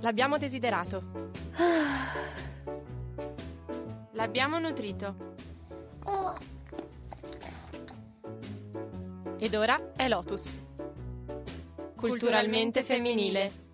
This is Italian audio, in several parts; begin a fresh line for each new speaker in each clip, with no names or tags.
L'abbiamo desiderato. L'abbiamo nutrito. Ed ora è Lotus. Culturalmente femminile.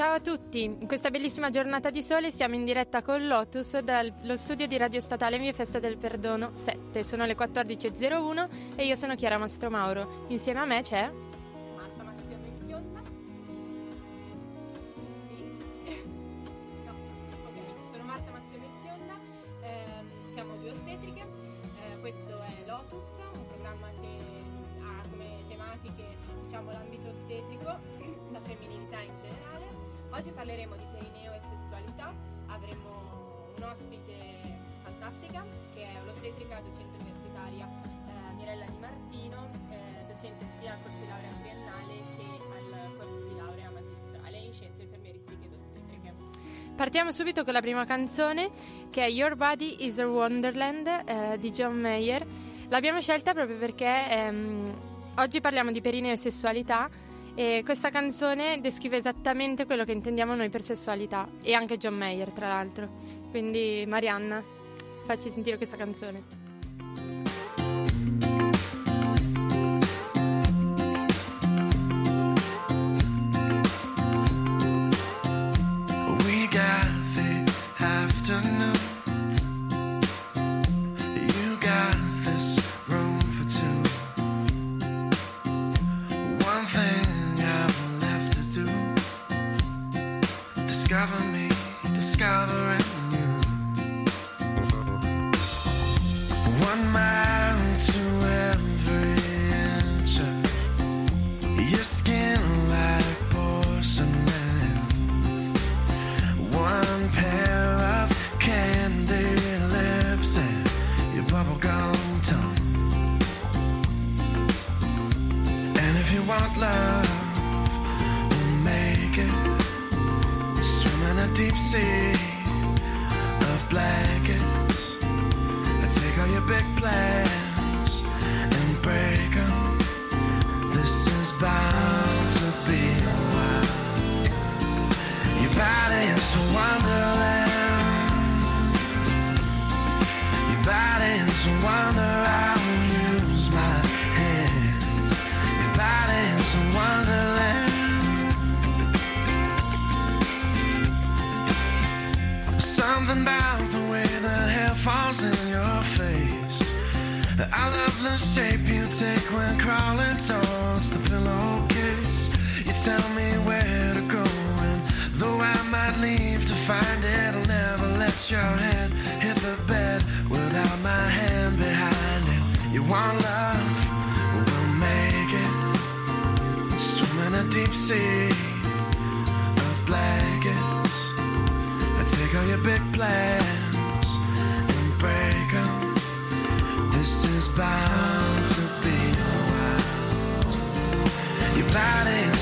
Ciao a tutti, in questa bellissima giornata di sole siamo in diretta con Lotus dallo studio di Radio Statale Mie Festa del Perdono 7. Sono le 14.01 e io sono Chiara Mastro Mauro. Insieme a me c'è... subito con la prima canzone che è Your Body is a Wonderland eh, di John Mayer. L'abbiamo scelta proprio perché ehm, oggi parliamo di perineo e sessualità e questa canzone descrive esattamente quello che intendiamo noi per sessualità e anche John Mayer tra l'altro. Quindi Marianna, facci sentire questa canzone.
In your face. I love the shape you take when crawling towards the pillowcase. You tell me where to go, and though I might leave to find it, I'll never let your head hit the bed without my hand behind it. You want love? We'll make it. Swim in a deep sea of blankets. I take all your big plans and break 'em. This is bound to be a while. Your body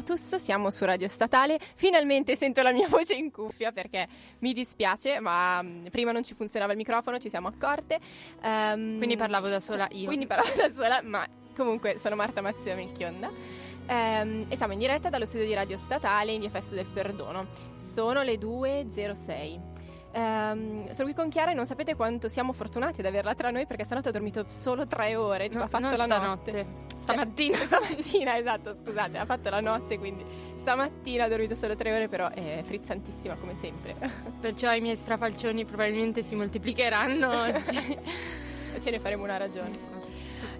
Lotus, siamo su Radio Statale. Finalmente sento la mia voce in cuffia perché mi dispiace, ma mm, prima non ci funzionava il microfono, ci siamo accorte.
Um, quindi parlavo da sola io.
Quindi parlavo da sola, ma comunque sono Marta Mazzio Melchionda. Um, e siamo in diretta dallo studio di Radio Statale in via Festa del Perdono. Sono le 2.06. Um, sono qui con Chiara e non sapete quanto siamo fortunati ad averla tra noi perché stanotte ha dormito solo tre ore.
No,
ha fatto la
stanotte.
notte.
Stamattina.
stamattina, esatto, scusate, ha fatto la notte quindi stamattina ha dormito solo tre ore, però è frizzantissima come sempre.
Perciò i miei strafalcioni probabilmente si moltiplicheranno oggi.
Ce ne faremo una ragione.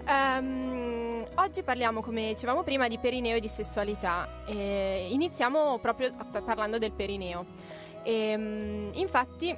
Um, oggi parliamo, come dicevamo prima, di perineo e di sessualità. E iniziamo proprio parlando del perineo. E, um, infatti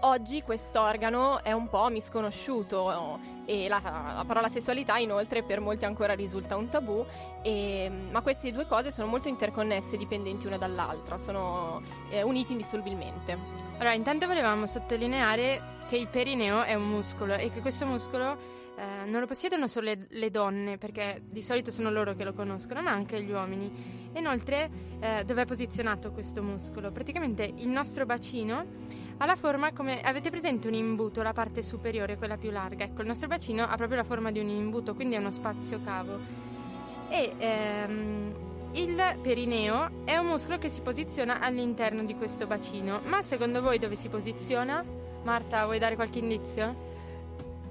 oggi quest'organo è un po' misconosciuto e la, la, parola sessualità inoltre per molti ancora risulta un tabù, e, ma queste due cose sono molto interconnesse, dipendenti una dall'altra, sono eh, uniti indissolubilmente.
Allora, intanto volevamo sottolineare che il perineo è un muscolo e che questo muscolo eh, non lo possiedono solo le, le, donne, perché di solito sono loro che lo conoscono, ma anche gli uomini. Inoltre, eh, dove è posizionato questo muscolo? Praticamente il nostro bacino ha la forma come avete presente un imbuto, la parte superiore, quella più larga. Ecco, il nostro bacino ha proprio la forma di un imbuto, quindi è uno spazio cavo. E ehm, il perineo è un muscolo che si posiziona all'interno di questo bacino. Ma secondo voi dove si posiziona? Marta, vuoi dare qualche indizio?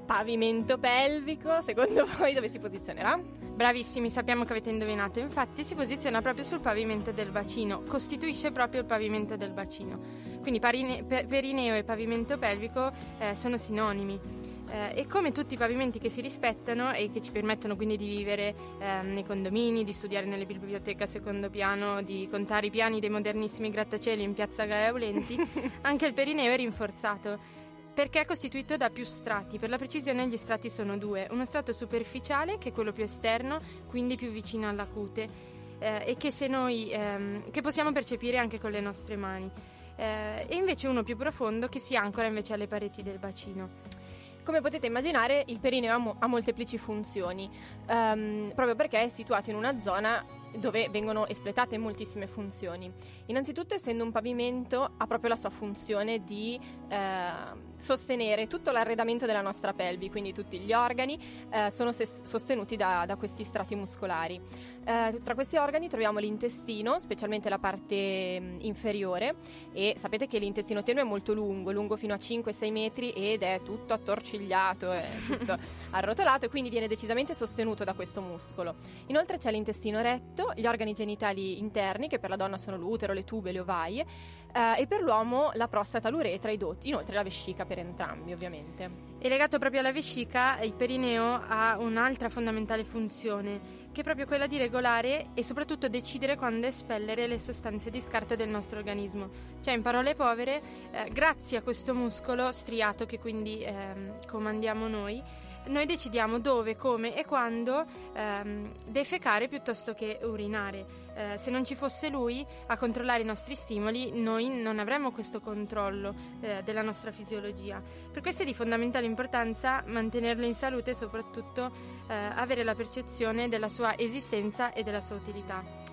Pavimento pelvico, secondo voi dove si posizionerà?
Bravissimi, sappiamo che avete indovinato, infatti si posiziona proprio sul pavimento del bacino, costituisce proprio il pavimento del bacino. Quindi parine, perineo e pavimento pelvico eh, sono sinonimi. Eh, e come tutti i pavimenti che si rispettano e che ci permettono quindi di vivere eh, nei condomini, di studiare nelle biblioteche a secondo piano, di contare i piani dei modernissimi grattacieli in piazza Gaia Aulenti, anche il perineo è rinforzato perché è costituito da più strati. Per la precisione gli strati sono due, uno strato superficiale che è quello più esterno, quindi più vicino alla cute eh, e che, noi, ehm, che, possiamo percepire anche con le nostre mani, eh, e invece uno più profondo che si ancora invece alle pareti del bacino.
Come potete immaginare, il perineo ha, mo- ha molteplici funzioni, um, proprio perché è situato in una zona dove vengono espletate moltissime funzioni. Innanzitutto, essendo un pavimento, ha proprio la sua funzione di eh, sostenere tutto l'arredamento della nostra pelvi, quindi tutti gli organi eh, sono ses- sostenuti da, da, questi strati muscolari. Eh, tra questi organi troviamo l'intestino, specialmente la parte mh, inferiore, e sapete che l'intestino tenue è molto lungo, lungo fino a 5-6 metri ed è tutto attorcigliato, è tutto arrotolato e quindi viene decisamente sostenuto da questo muscolo. Inoltre c'è l'intestino retto, gli organi genitali interni, che per la donna sono l'utero, le tube, le ovaie, eh, e per l'uomo la prostata, l'uretra, i dotti, inoltre la vescica per entrambi ovviamente.
E legato proprio alla vescica, il perineo ha un'altra fondamentale funzione, che è proprio quella di regolare e soprattutto decidere quando espellere le sostanze di scarto del nostro organismo. Cioè, in parole povere, eh, grazie a questo muscolo striato che quindi eh, comandiamo noi, noi decidiamo dove, come e quando ehm, defecare piuttosto che urinare. Eh, se non ci fosse lui a controllare i nostri stimoli, noi non avremmo questo controllo eh, della nostra fisiologia. Per questo è di fondamentale importanza mantenerlo in salute e soprattutto eh, avere la percezione della sua esistenza e della sua utilità.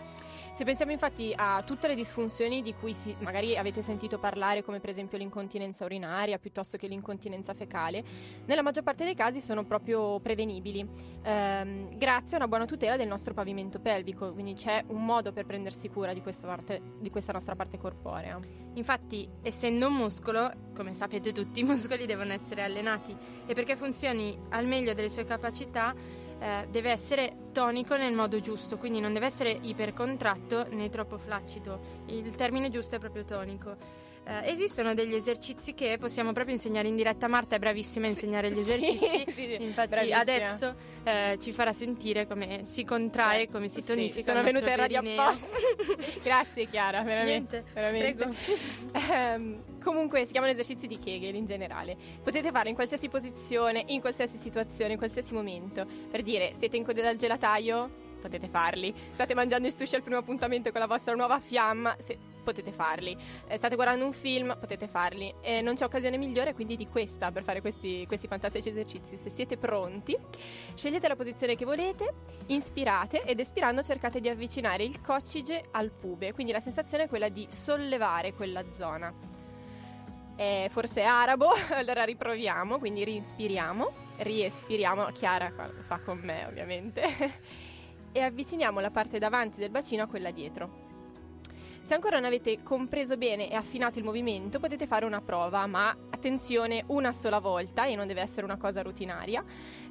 Se pensiamo infatti a tutte le disfunzioni di cui si, magari avete sentito parlare, come per esempio l'incontinenza urinaria piuttosto che l'incontinenza fecale, nella maggior parte dei casi sono proprio prevenibili, ehm, grazie a una buona tutela del nostro pavimento pelvico, quindi c'è un modo per prendersi cura di questa, parte, di questa nostra parte corporea.
Infatti, essendo un muscolo, come sapete tutti, i muscoli devono essere allenati e perché funzioni al meglio delle sue capacità, eh, deve essere tonico nel modo giusto, quindi non deve essere ipercontratto né troppo flaccido. Il termine giusto è proprio tonico. Eh, esistono degli esercizi che possiamo proprio insegnare in diretta. Marta è bravissima a insegnare gli esercizi. Sì, sì, Infatti, bravissima. adesso eh, ci farà sentire come si contrae, sì. come si tonifica. Sì,
sono venuta in radio apposta. Grazie, Chiara, veramente.
Niente, veramente.
um, comunque si chiamano esercizi di Kegel in generale. Potete farlo in qualsiasi posizione, in qualsiasi situazione, in qualsiasi momento. Per dire, siete in coda dal gelataio? Potete farli. State mangiando il sushi al primo appuntamento con la vostra nuova fiamma? Se potete farli. Eh, state guardando un film, potete farli. E non c'è occasione migliore quindi di questa per fare questi, questi fantastici esercizi. Se siete pronti, scegliete la posizione che volete, inspirate ed espirando cercate di avvicinare il coccige al pube, quindi la sensazione è quella di sollevare quella zona. È forse arabo, allora riproviamo, quindi rinspiriamo, riespiriamo, Chiara fa con me ovviamente, e avviciniamo la parte davanti del bacino a quella dietro. Se ancora non avete compreso bene e affinato il movimento, potete fare una prova, ma attenzione, una sola volta e non deve essere una cosa rutinaria.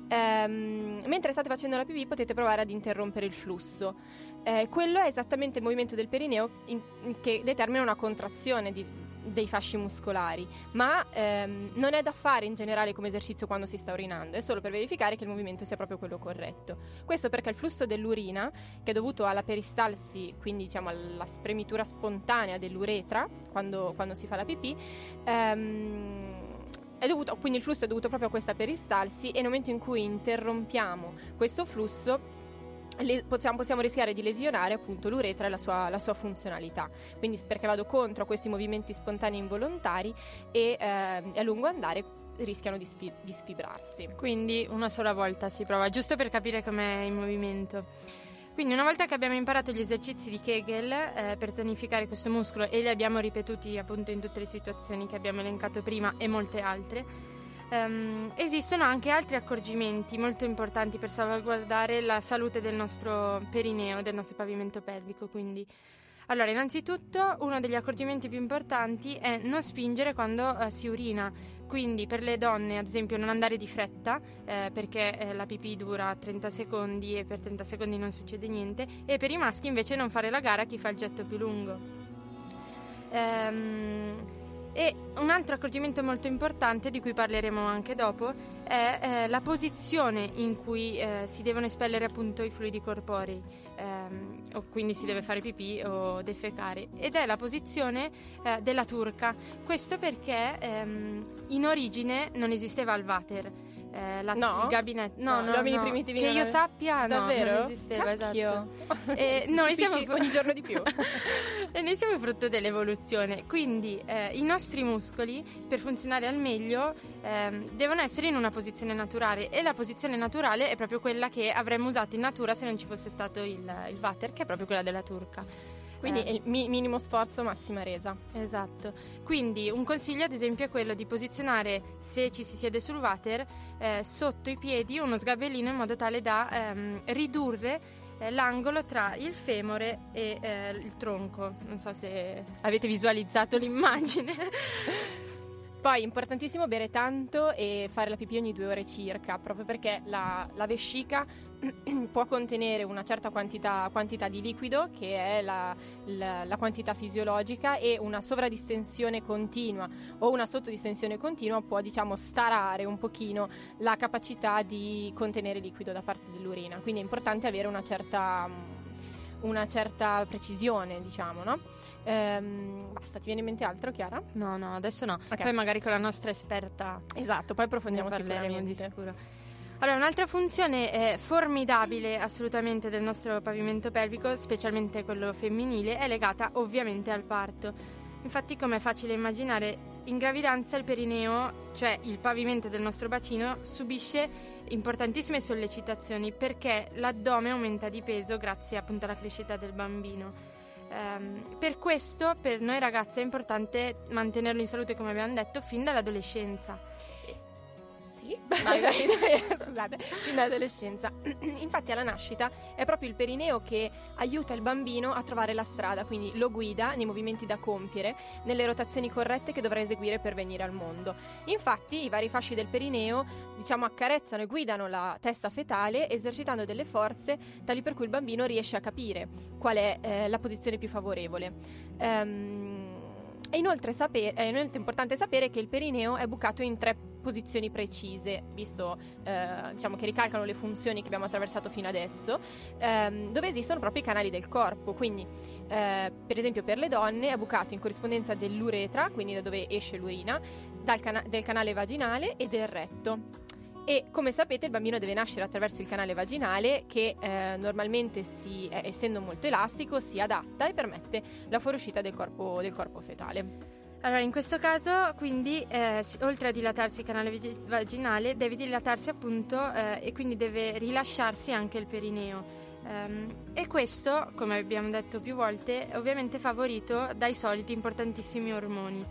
Ehm, mentre state facendo la pipì potete provare ad interrompere il flusso. Eh, quello è esattamente il movimento del perineo in, in che determina una contrazione di, dei fasci muscolari, ma ehm, non è da fare in generale come esercizio quando si sta urinando, è solo per verificare che il movimento sia proprio quello corretto. Questo perché il flusso dell'urina, che è dovuto alla peristalsi, quindi diciamo alla spremitura spontanea dell'uretra quando, quando si fa la pipì, ehm, dovuto, quindi il flusso è dovuto proprio a questa peristalsi e nel momento in cui interrompiamo questo flusso le, possiamo, possiamo, rischiare di lesionare appunto l'uretra e la sua, la sua, funzionalità. Quindi perché vado contro questi movimenti spontanei involontari e eh, a lungo andare rischiano di, sfi- di sfibrarsi.
Quindi una sola volta si prova, giusto per capire com'è il movimento. Quindi una volta che abbiamo imparato gli esercizi di Kegel eh, per tonificare questo muscolo e li abbiamo ripetuti appunto in tutte le situazioni che abbiamo elencato prima e molte altre, Um, esistono anche altri accorgimenti molto importanti per salvaguardare la salute del nostro perineo, del nostro pavimento pelvico. Quindi, allora, innanzitutto, uno degli accorgimenti più importanti è non spingere quando uh, si urina. Quindi, per le donne, ad esempio, non andare di fretta eh, perché eh, la pipì dura 30 secondi e per 30 secondi non succede niente. E per i maschi, invece, non fare la gara a chi fa il getto più lungo. Um, e un altro accorgimento molto importante, di cui parleremo anche dopo, è eh, la posizione in cui eh, si devono espellere appunto i fluidi corporei, ehm, o quindi si deve fare pipì o defecare, ed è la posizione eh, della turca. Questo perché ehm, in origine non esisteva il water
eh, la, no?
il gabinetto. No, no,
no, no. primitivi.
Che io sappia,
Davvero?
no, non esisteva,
Cacchio.
esatto. e noi siamo
ogni giorno di più.
e noi siamo frutto dell'evoluzione. Quindi eh, i nostri muscoli, per funzionare al meglio, eh, devono essere in una posizione naturale e la posizione naturale è proprio quella che avremmo usato in natura se non ci fosse stato il, il water, che è proprio quella della turca.
Quindi eh. mi- minimo sforzo, massima resa.
Esatto. Quindi un consiglio ad esempio è quello di posizionare, se ci si siede sul water, eh, sotto i piedi uno sgabellino in modo tale da ehm, ridurre eh, l'angolo tra il femore e eh, il tronco. Non so se avete visualizzato l'immagine.
Poi importantissimo bere tanto e fare la pipì ogni due ore circa, proprio perché la, la vescica può contenere una certa quantità, quantità, di liquido, che è la, la, la, quantità fisiologica, e una sovradistensione continua o una sottodistensione continua può, diciamo, starare un pochino la capacità di contenere liquido da parte dell'urina. Quindi è importante avere una certa, una certa precisione, diciamo, no? Ehm, basta, ti viene in mente altro, Chiara?
No, no, adesso no. Okay. Poi magari con la nostra esperta.
Esatto, poi approfondiamo parleremo di sicuro.
Allora, un'altra funzione eh, formidabile assolutamente del nostro pavimento pelvico, specialmente quello femminile, è legata ovviamente al parto. Infatti, come è facile immaginare, in gravidanza il perineo, cioè il pavimento del nostro bacino, subisce importantissime sollecitazioni perché l'addome aumenta di peso grazie appunto alla crescita del bambino. Um, per questo per noi ragazzi è importante mantenerlo in salute, come abbiamo detto, fin dall'adolescenza.
Sì, scusate, fin dall'adolescenza. Infatti alla nascita è proprio il perineo che aiuta il bambino a trovare la strada, quindi lo guida nei movimenti da compiere, nelle rotazioni corrette che dovrà eseguire per venire al mondo. Infatti i vari fasci del perineo, diciamo, accarezzano e guidano la testa fetale esercitando delle forze tali per cui il bambino riesce a capire qual è eh, la posizione più favorevole. Um, è inoltre, sapere, è inoltre, importante sapere che il perineo è bucato in tre posizioni precise, visto eh, diciamo, che ricalcano le funzioni che abbiamo attraversato fino adesso, ehm, dove esistono proprio i canali del corpo. Quindi, eh, per esempio, per le donne è bucato in corrispondenza dell'uretra, quindi da dove esce l'urina, cana- del canale vaginale e del retto. E come sapete il bambino deve nascere attraverso il canale vaginale che eh, normalmente si, eh, essendo molto elastico si adatta e permette la fuoriuscita del corpo, del corpo fetale.
Allora, in questo caso, quindi, eh, oltre a dilatarsi il canale vaginale, deve dilatarsi appunto eh, e quindi deve rilasciarsi anche il perineo. Um, e questo, come abbiamo detto più volte, è ovviamente favorito dai soliti importantissimi ormoni.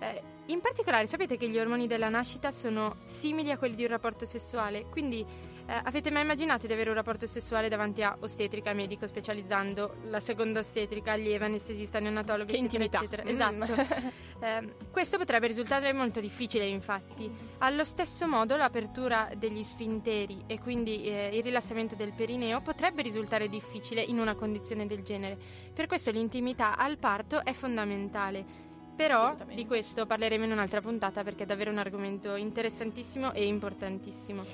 Eh, in particolare, sapete che gli ormoni della nascita sono simili a quelli di un rapporto sessuale, quindi eh, avete mai immaginato di avere un rapporto sessuale davanti a ostetrica, medico specializzando, la seconda ostetrica, allieva, anestesista, neonatologo,
che
eccetera,
intimità.
eccetera. Esatto. eh, questo potrebbe risultare molto difficile, infatti. Allo stesso modo, l'apertura degli sfinteri e quindi eh, il rilassamento del perineo potrebbe risultare difficile in una condizione del genere. Per questo l'intimità al parto è fondamentale. Però di questo parleremo in un'altra puntata perché è davvero un argomento interessantissimo e importantissimo.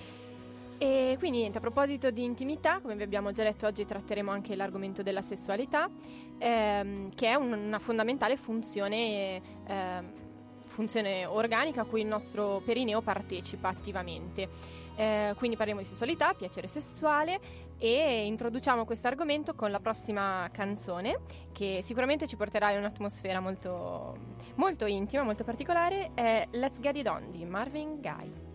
E quindi niente, a proposito di intimità, come vi abbiamo già detto oggi tratteremo anche l'argomento della sessualità, ehm, che è un, una fondamentale funzione, ehm, funzione organica a cui il nostro perineo partecipa attivamente. Eh, quindi parliamo di sessualità, piacere sessuale e introduciamo questo argomento con la prossima canzone che sicuramente ci porterà in un'atmosfera molto, molto intima, molto particolare, è Let's Get It On di Marvin Gaye.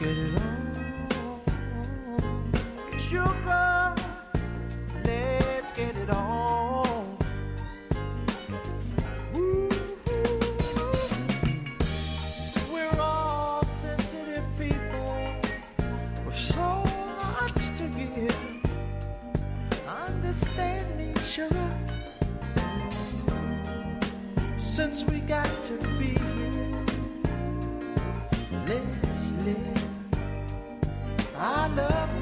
Get it on. Sugar, let's get it on. Ooh, we're all sensitive people with so much to give. Understand me, sugar since we got to be here. Let's live. I love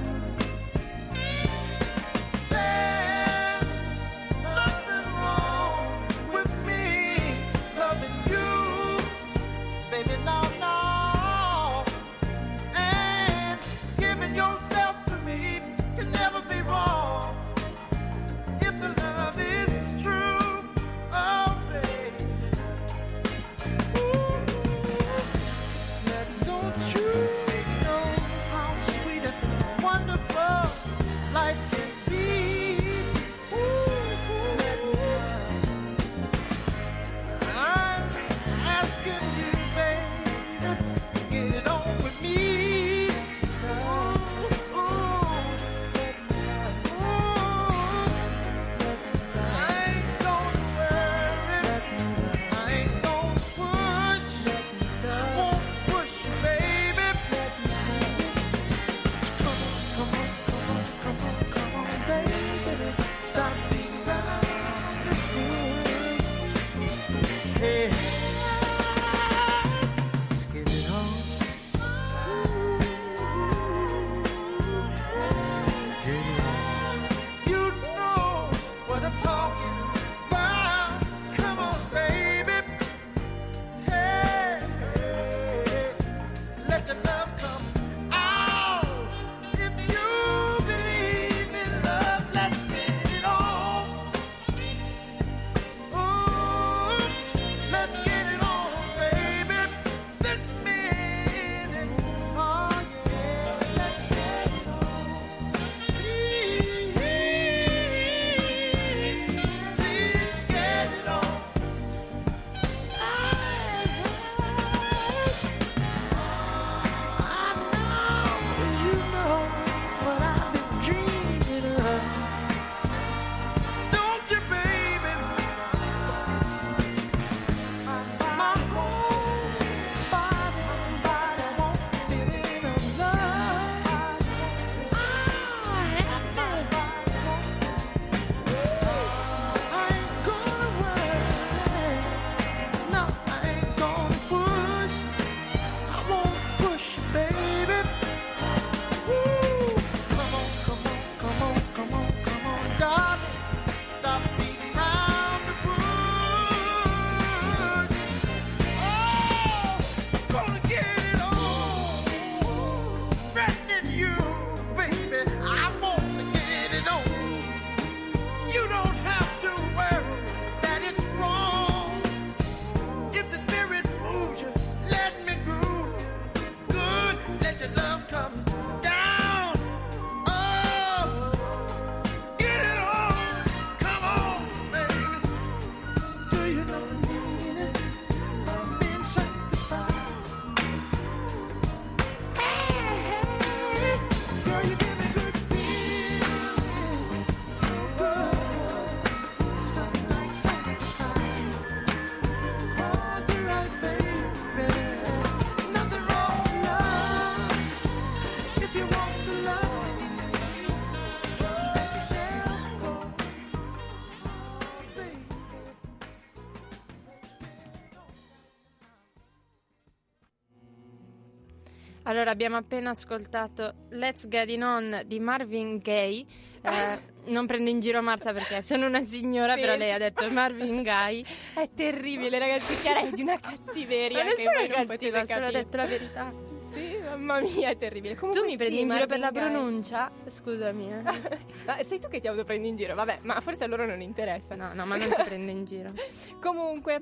Allora, abbiamo appena ascoltato Let's Get It On di Marvin Gaye. Eh, non prendo in giro Marta perché sono una signora,
Sì,
però
sì.
lei ha detto Marvin Gaye.
È terribile, ragazzi, Chiara è di una cattiveria.
Ma non sono cattiva, solo ho
capire.
detto la verità.
Sì, mamma mia, è terribile. Comunque
tu mi
sì,
prendi in giro per la pronuncia? Scusami. eh.
Ma sei tu che ti autoprendi in giro, vabbè, ma forse a loro non interessa.
No, no, ma non ti prendo in giro.
Comunque,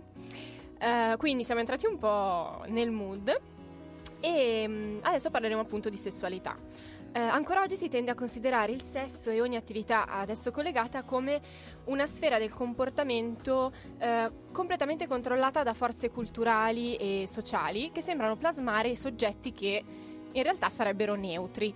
eh, quindi siamo entrati un po' nel mood e mm, adesso parleremo appunto di sessualità. Eh, ancora oggi si tende a considerare il sesso e ogni attività ad esso collegata come una sfera del comportamento eh, completamente controllata da forze culturali e sociali che sembrano plasmare i soggetti che in realtà sarebbero neutri.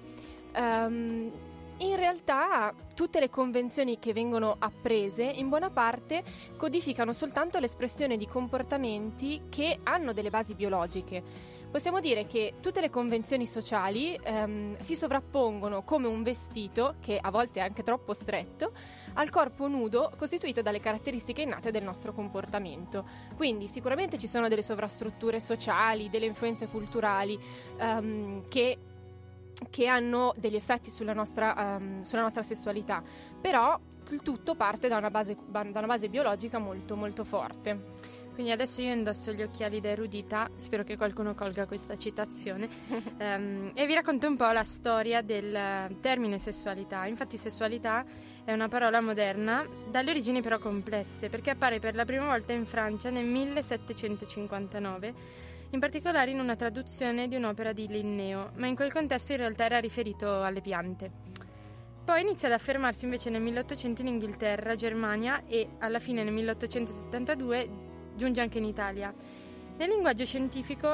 Ehm, in realtà tutte le convenzioni che vengono apprese in buona parte codificano soltanto l'espressione di comportamenti che hanno delle basi biologiche. Possiamo dire che tutte le convenzioni sociali ehm, si sovrappongono come un vestito, che a volte è anche troppo stretto, al corpo nudo costituito dalle caratteristiche innate del nostro comportamento. Quindi sicuramente ci sono delle sovrastrutture sociali, delle influenze culturali ehm, che che hanno degli effetti sulla nostra, ehm, sulla nostra sessualità, però il tutto parte da una base, da una base biologica molto molto forte.
Quindi adesso io indosso gli occhiali da erudita, spero che qualcuno colga questa citazione, ehm, e vi racconto un po' la storia del termine sessualità. Infatti sessualità è una parola moderna, dalle origini però complesse, perché appare per la prima volta in Francia nel 1759, in particolare in una traduzione di un'opera di Linneo, ma in quel contesto in realtà era riferito alle piante. Poi inizia ad affermarsi invece nel 1800 in Inghilterra, Germania e alla fine nel 1872 giunge anche in Italia. Nel linguaggio scientifico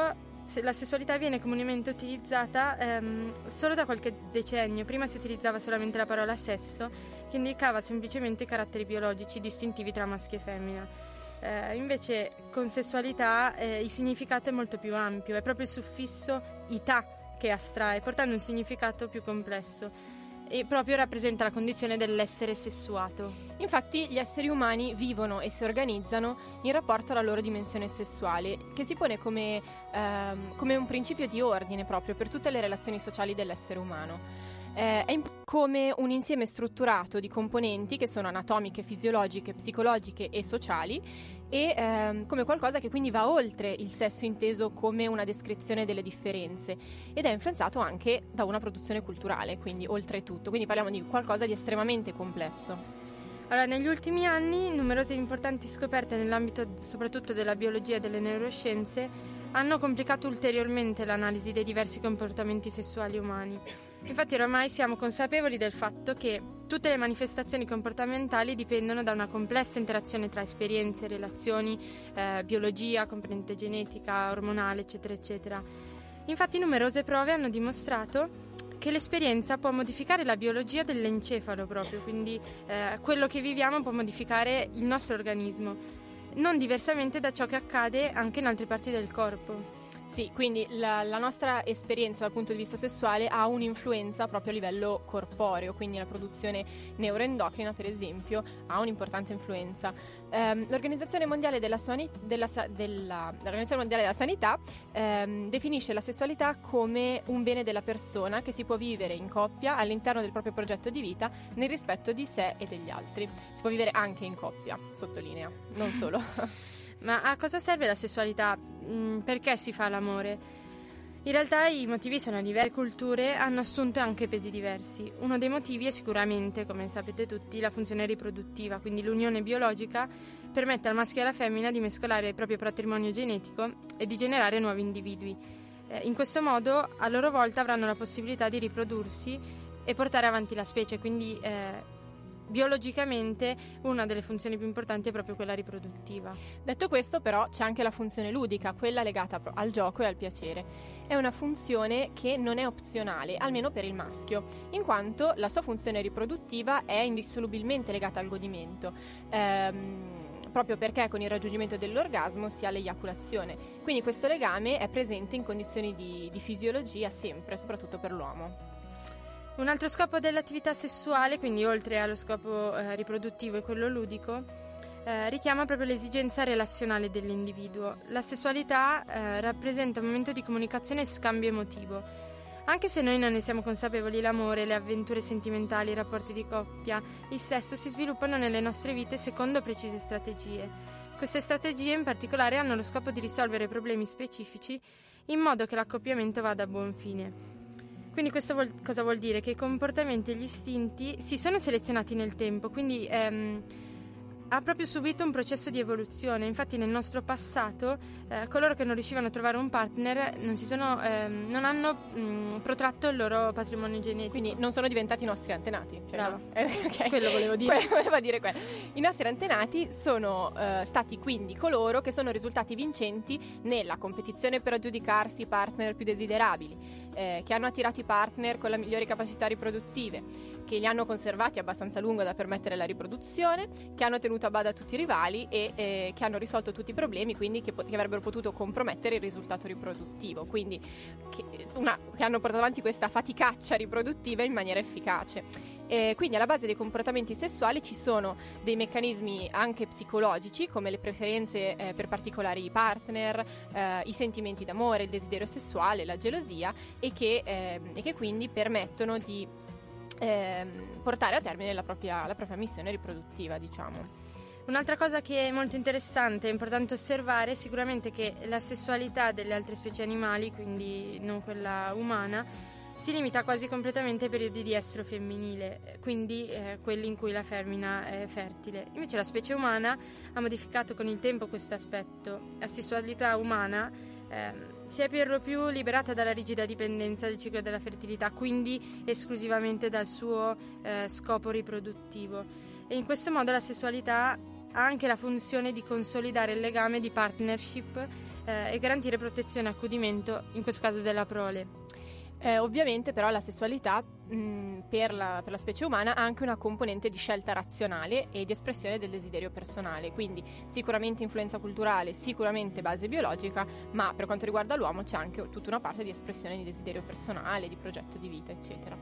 la sessualità viene comunemente utilizzata ehm, solo da qualche decennio. Prima si utilizzava solamente la parola sesso, che indicava semplicemente i caratteri biologici distintivi tra maschio e femmina. Eh, invece con sessualità eh, il significato è molto più ampio, è proprio il suffisso ità che astrae, portando un significato più complesso e proprio rappresenta la condizione dell'essere sessuato.
Infatti gli esseri umani vivono e si organizzano in rapporto alla loro dimensione sessuale, che si pone come, ehm, come un principio di ordine proprio per tutte le relazioni sociali dell'essere umano. Eh, è imp- come un insieme strutturato di componenti che sono anatomiche, fisiologiche, psicologiche e sociali e ehm, come qualcosa che quindi va oltre il sesso inteso come una descrizione delle differenze ed è influenzato anche da una produzione culturale, quindi oltretutto, quindi parliamo di qualcosa di estremamente complesso.
Allora, negli ultimi anni numerose importanti scoperte nell'ambito soprattutto della biologia e delle neuroscienze hanno complicato ulteriormente l'analisi dei diversi comportamenti sessuali umani. Infatti oramai siamo consapevoli del fatto che tutte le manifestazioni comportamentali dipendono da una complessa interazione tra esperienze, relazioni, eh, biologia, componente genetica, ormonale, eccetera, eccetera. Infatti numerose prove hanno dimostrato che l'esperienza può modificare la biologia dell'encefalo proprio, quindi eh, quello che viviamo può modificare il nostro organismo, non diversamente da ciò che accade anche in altre parti del corpo.
Sì, quindi la, la nostra esperienza dal punto di vista sessuale ha un'influenza proprio a livello corporeo, quindi la produzione neuroendocrina, per esempio, ha un'importante influenza. Ehm, L'Organizzazione Mondiale della, Suani- della della- l'Organizzazione Mondiale della Sanità ehm, definisce la sessualità come un bene della persona che si può vivere in coppia all'interno del proprio progetto di vita nel rispetto di sé e degli altri. Si può vivere anche in coppia, sottolinea, non solo.
Ma a cosa serve la sessualità? Mm, perché si fa l'amore? In realtà i motivi sono diversi, le culture hanno assunto anche pesi diversi. Uno dei motivi è sicuramente, come sapete tutti, la funzione riproduttiva, quindi l'unione biologica permette al maschio e alla femmina di mescolare il proprio patrimonio genetico e di generare nuovi individui. Eh, in questo modo, a loro volta, avranno la possibilità di riprodursi e portare avanti la specie, quindi eh, biologicamente una delle funzioni più importanti è proprio quella riproduttiva.
Detto questo, però, c'è anche la funzione ludica, quella legata al gioco e al piacere. È una funzione che non è opzionale, almeno per il maschio, in quanto la sua funzione riproduttiva è indissolubilmente legata al godimento. Ehm, proprio perché con il raggiungimento dell'orgasmo si ha l'eiaculazione. Quindi questo legame è presente in condizioni di, di fisiologia sempre, soprattutto per l'uomo.
Un altro scopo dell'attività sessuale, quindi oltre allo scopo eh, riproduttivo e quello ludico, eh, richiama proprio l'esigenza relazionale dell'individuo. La sessualità eh, rappresenta un momento di comunicazione e scambio emotivo. Anche se noi non ne siamo consapevoli, l'amore, le avventure sentimentali, i rapporti di coppia, il sesso si sviluppano nelle nostre vite secondo precise strategie. Queste strategie in particolare hanno lo scopo di risolvere problemi specifici in modo che l'accoppiamento vada a buon fine. Quindi questo vuol, cosa vuol dire? Che i comportamenti e gli istinti si sono selezionati nel tempo, quindi ehm, ha proprio subito un processo di evoluzione. Infatti, nel nostro passato, eh, coloro che non riuscivano a trovare un partner non, sono, eh, non hanno mh, protratto il loro patrimonio genetico.
Quindi non sono diventati i nostri antenati. Cioè
Bravo.
no? Eh, ok.
Quello volevo dire.
Voleva dire quello. I nostri antenati sono eh, stati quindi coloro che sono risultati vincenti nella competizione per aggiudicarsi i partner più desiderabili, eh, che hanno attirato i partner con le migliori capacità riproduttive che li hanno conservati abbastanza lungo da permettere la riproduzione, che hanno tenuto a bada tutti i rivali e eh, che hanno risolto tutti i problemi, quindi che, che, avrebbero potuto compromettere il risultato riproduttivo, quindi che, una, che hanno portato avanti questa faticaccia riproduttiva in maniera efficace. Eh, quindi alla base dei comportamenti sessuali ci sono dei meccanismi anche psicologici come le preferenze eh, per particolari partner, eh, i sentimenti d'amore, il desiderio sessuale, la gelosia e che, ehm, e che quindi permettono di ehm, portare a termine la propria, la propria missione riproduttiva, diciamo.
Un'altra cosa che è molto interessante e importante osservare è sicuramente che la sessualità delle altre specie animali, quindi non quella umana, si limita quasi completamente ai periodi di estro femminile, quindi eh, quelli in cui la femmina è fertile. Invece la specie umana ha modificato con il tempo questo aspetto. La sessualità umana eh, si è per lo più liberata dalla rigida dipendenza del ciclo della fertilità, quindi esclusivamente dal suo eh, scopo riproduttivo. E in questo modo la sessualità ha anche la funzione di consolidare il legame di partnership eh, e garantire protezione e accudimento, in questo caso della prole.
Eh, ovviamente però la sessualità mh, per, la, per, la, specie umana ha anche una componente di scelta razionale e di espressione del desiderio personale, quindi sicuramente influenza culturale, sicuramente base biologica, ma per quanto riguarda l'uomo c'è anche tutta una parte di espressione di desiderio personale, di progetto di vita, eccetera.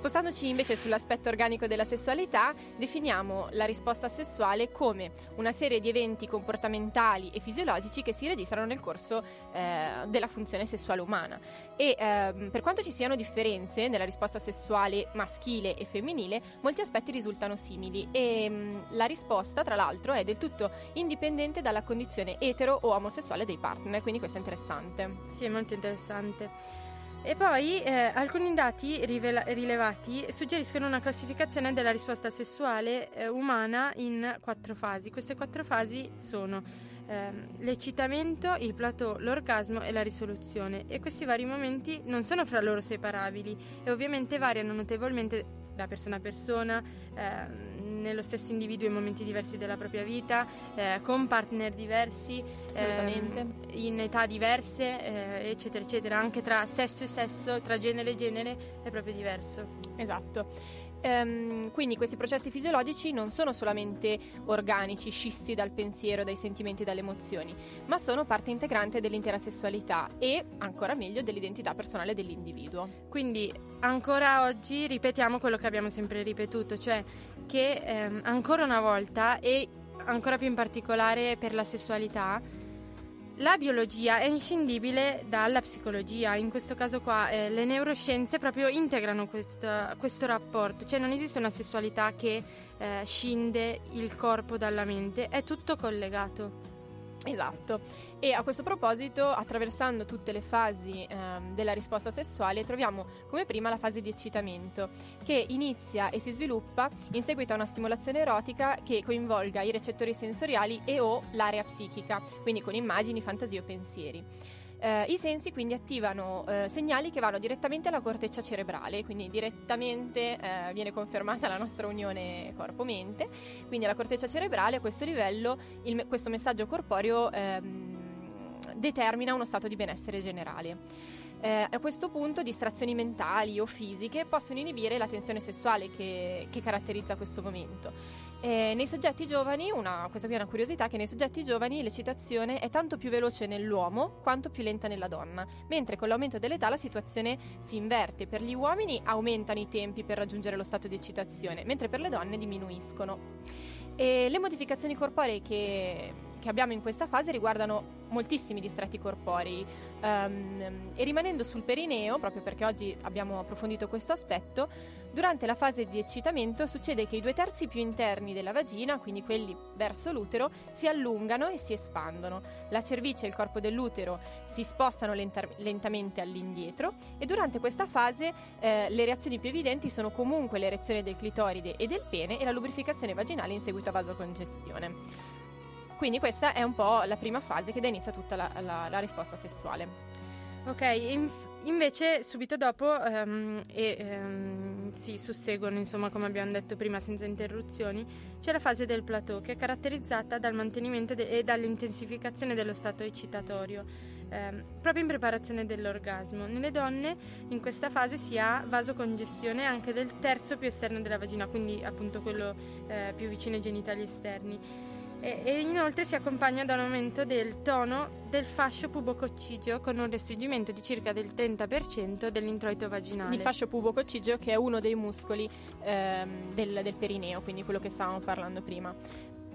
Spostandoci invece sull'aspetto organico della sessualità, definiamo la risposta sessuale come una serie di eventi comportamentali e fisiologici che si registrano nel corso eh, della funzione sessuale umana. E eh, per quanto ci siano differenze nella risposta sessuale maschile e femminile, molti aspetti risultano simili e mh, mm, la risposta, tra l'altro, è del tutto indipendente dalla condizione etero o omosessuale dei partner, quindi questo è interessante.
Sì, è molto interessante. E poi eh, alcuni dati rivela- rilevati suggeriscono una classificazione della risposta sessuale eh, umana in quattro fasi. Queste quattro fasi sono eh, l'eccitamento, il plateau, l'orgasmo e la risoluzione e questi vari momenti non sono fra loro separabili e ovviamente variano notevolmente da persona a persona, eh, nello stesso individuo in momenti diversi della propria vita, eh, con partner diversi,
eh,
in età diverse, eh, eccetera, eccetera. Anche tra sesso e sesso, tra genere e genere è proprio diverso.
Esatto. Um, quindi questi processi fisiologici non sono solamente organici, scissi dal pensiero, dai sentimenti e dalle emozioni, ma sono parte integrante dell'intera sessualità e, ancora meglio, dell'identità personale dell'individuo.
Quindi ancora oggi ripetiamo quello che abbiamo sempre ripetuto, cioè che ehm, ancora una volta e ancora più in particolare per la sessualità, la biologia è inscindibile dalla psicologia, in questo caso qua eh, le neuroscienze proprio integrano questo, questo, rapporto, cioè non esiste una sessualità che eh, scinde il corpo dalla mente, è tutto collegato.
Esatto. E a questo proposito, attraversando tutte le fasi ehm, della risposta sessuale, troviamo come prima la fase di eccitamento, che inizia e si sviluppa in seguito a una stimolazione erotica che coinvolga i recettori sensoriali e o l'area psichica, quindi con immagini, fantasie o pensieri. Eh, I sensi quindi attivano eh, segnali che vanno direttamente alla corteccia cerebrale, quindi direttamente eh, viene confermata la nostra unione corpo-mente, quindi alla corteccia cerebrale a questo livello il, questo messaggio corporeo ehm, determina uno stato di benessere generale. Eh, a questo punto distrazioni mentali o fisiche possono inibire la tensione sessuale che, che caratterizza questo momento. Eh, nei soggetti giovani, una, questa qui è una curiosità, che nei soggetti giovani l'eccitazione è tanto più veloce nell'uomo quanto più lenta nella donna, mentre con l'aumento dell'età la situazione si inverte. Per gli uomini aumentano i tempi per raggiungere lo stato di eccitazione, mentre per le donne diminuiscono. E le modificazioni corporee che che abbiamo in questa fase riguardano moltissimi distretti corporei um, e rimanendo sul perineo, proprio perché oggi abbiamo approfondito questo aspetto, durante la fase di eccitamento succede che i due terzi più interni della vagina, quindi quelli verso l'utero, si allungano e si espandono. La cervice e il corpo dell'utero si spostano lenta- lentamente all'indietro e durante questa fase eh, le reazioni più evidenti sono comunque l'erezione del clitoride e del pene e la lubrificazione vaginale in seguito a vasocongestione. Quindi questa è un po' la prima fase che dà inizio a tutta la, la, la risposta sessuale.
Ok, inf- invece subito dopo um, e, um, si susseguono, insomma, come abbiamo detto prima, senza interruzioni, c'è la fase del plateau che è caratterizzata dal mantenimento de- e dall'intensificazione dello stato eccitatorio, ehm, proprio in preparazione dell'orgasmo. Nelle donne in questa fase si ha vasocongestione anche del terzo più esterno della vagina, quindi appunto quello eh, più vicino ai genitali esterni e, e inoltre si accompagna da un aumento del tono del fascio pubococcigeo con un restringimento di circa del 30% dell'introito vaginale.
Il fascio pubococcigeo che è uno dei muscoli ehm, del, del perineo, quindi quello che stavamo parlando prima.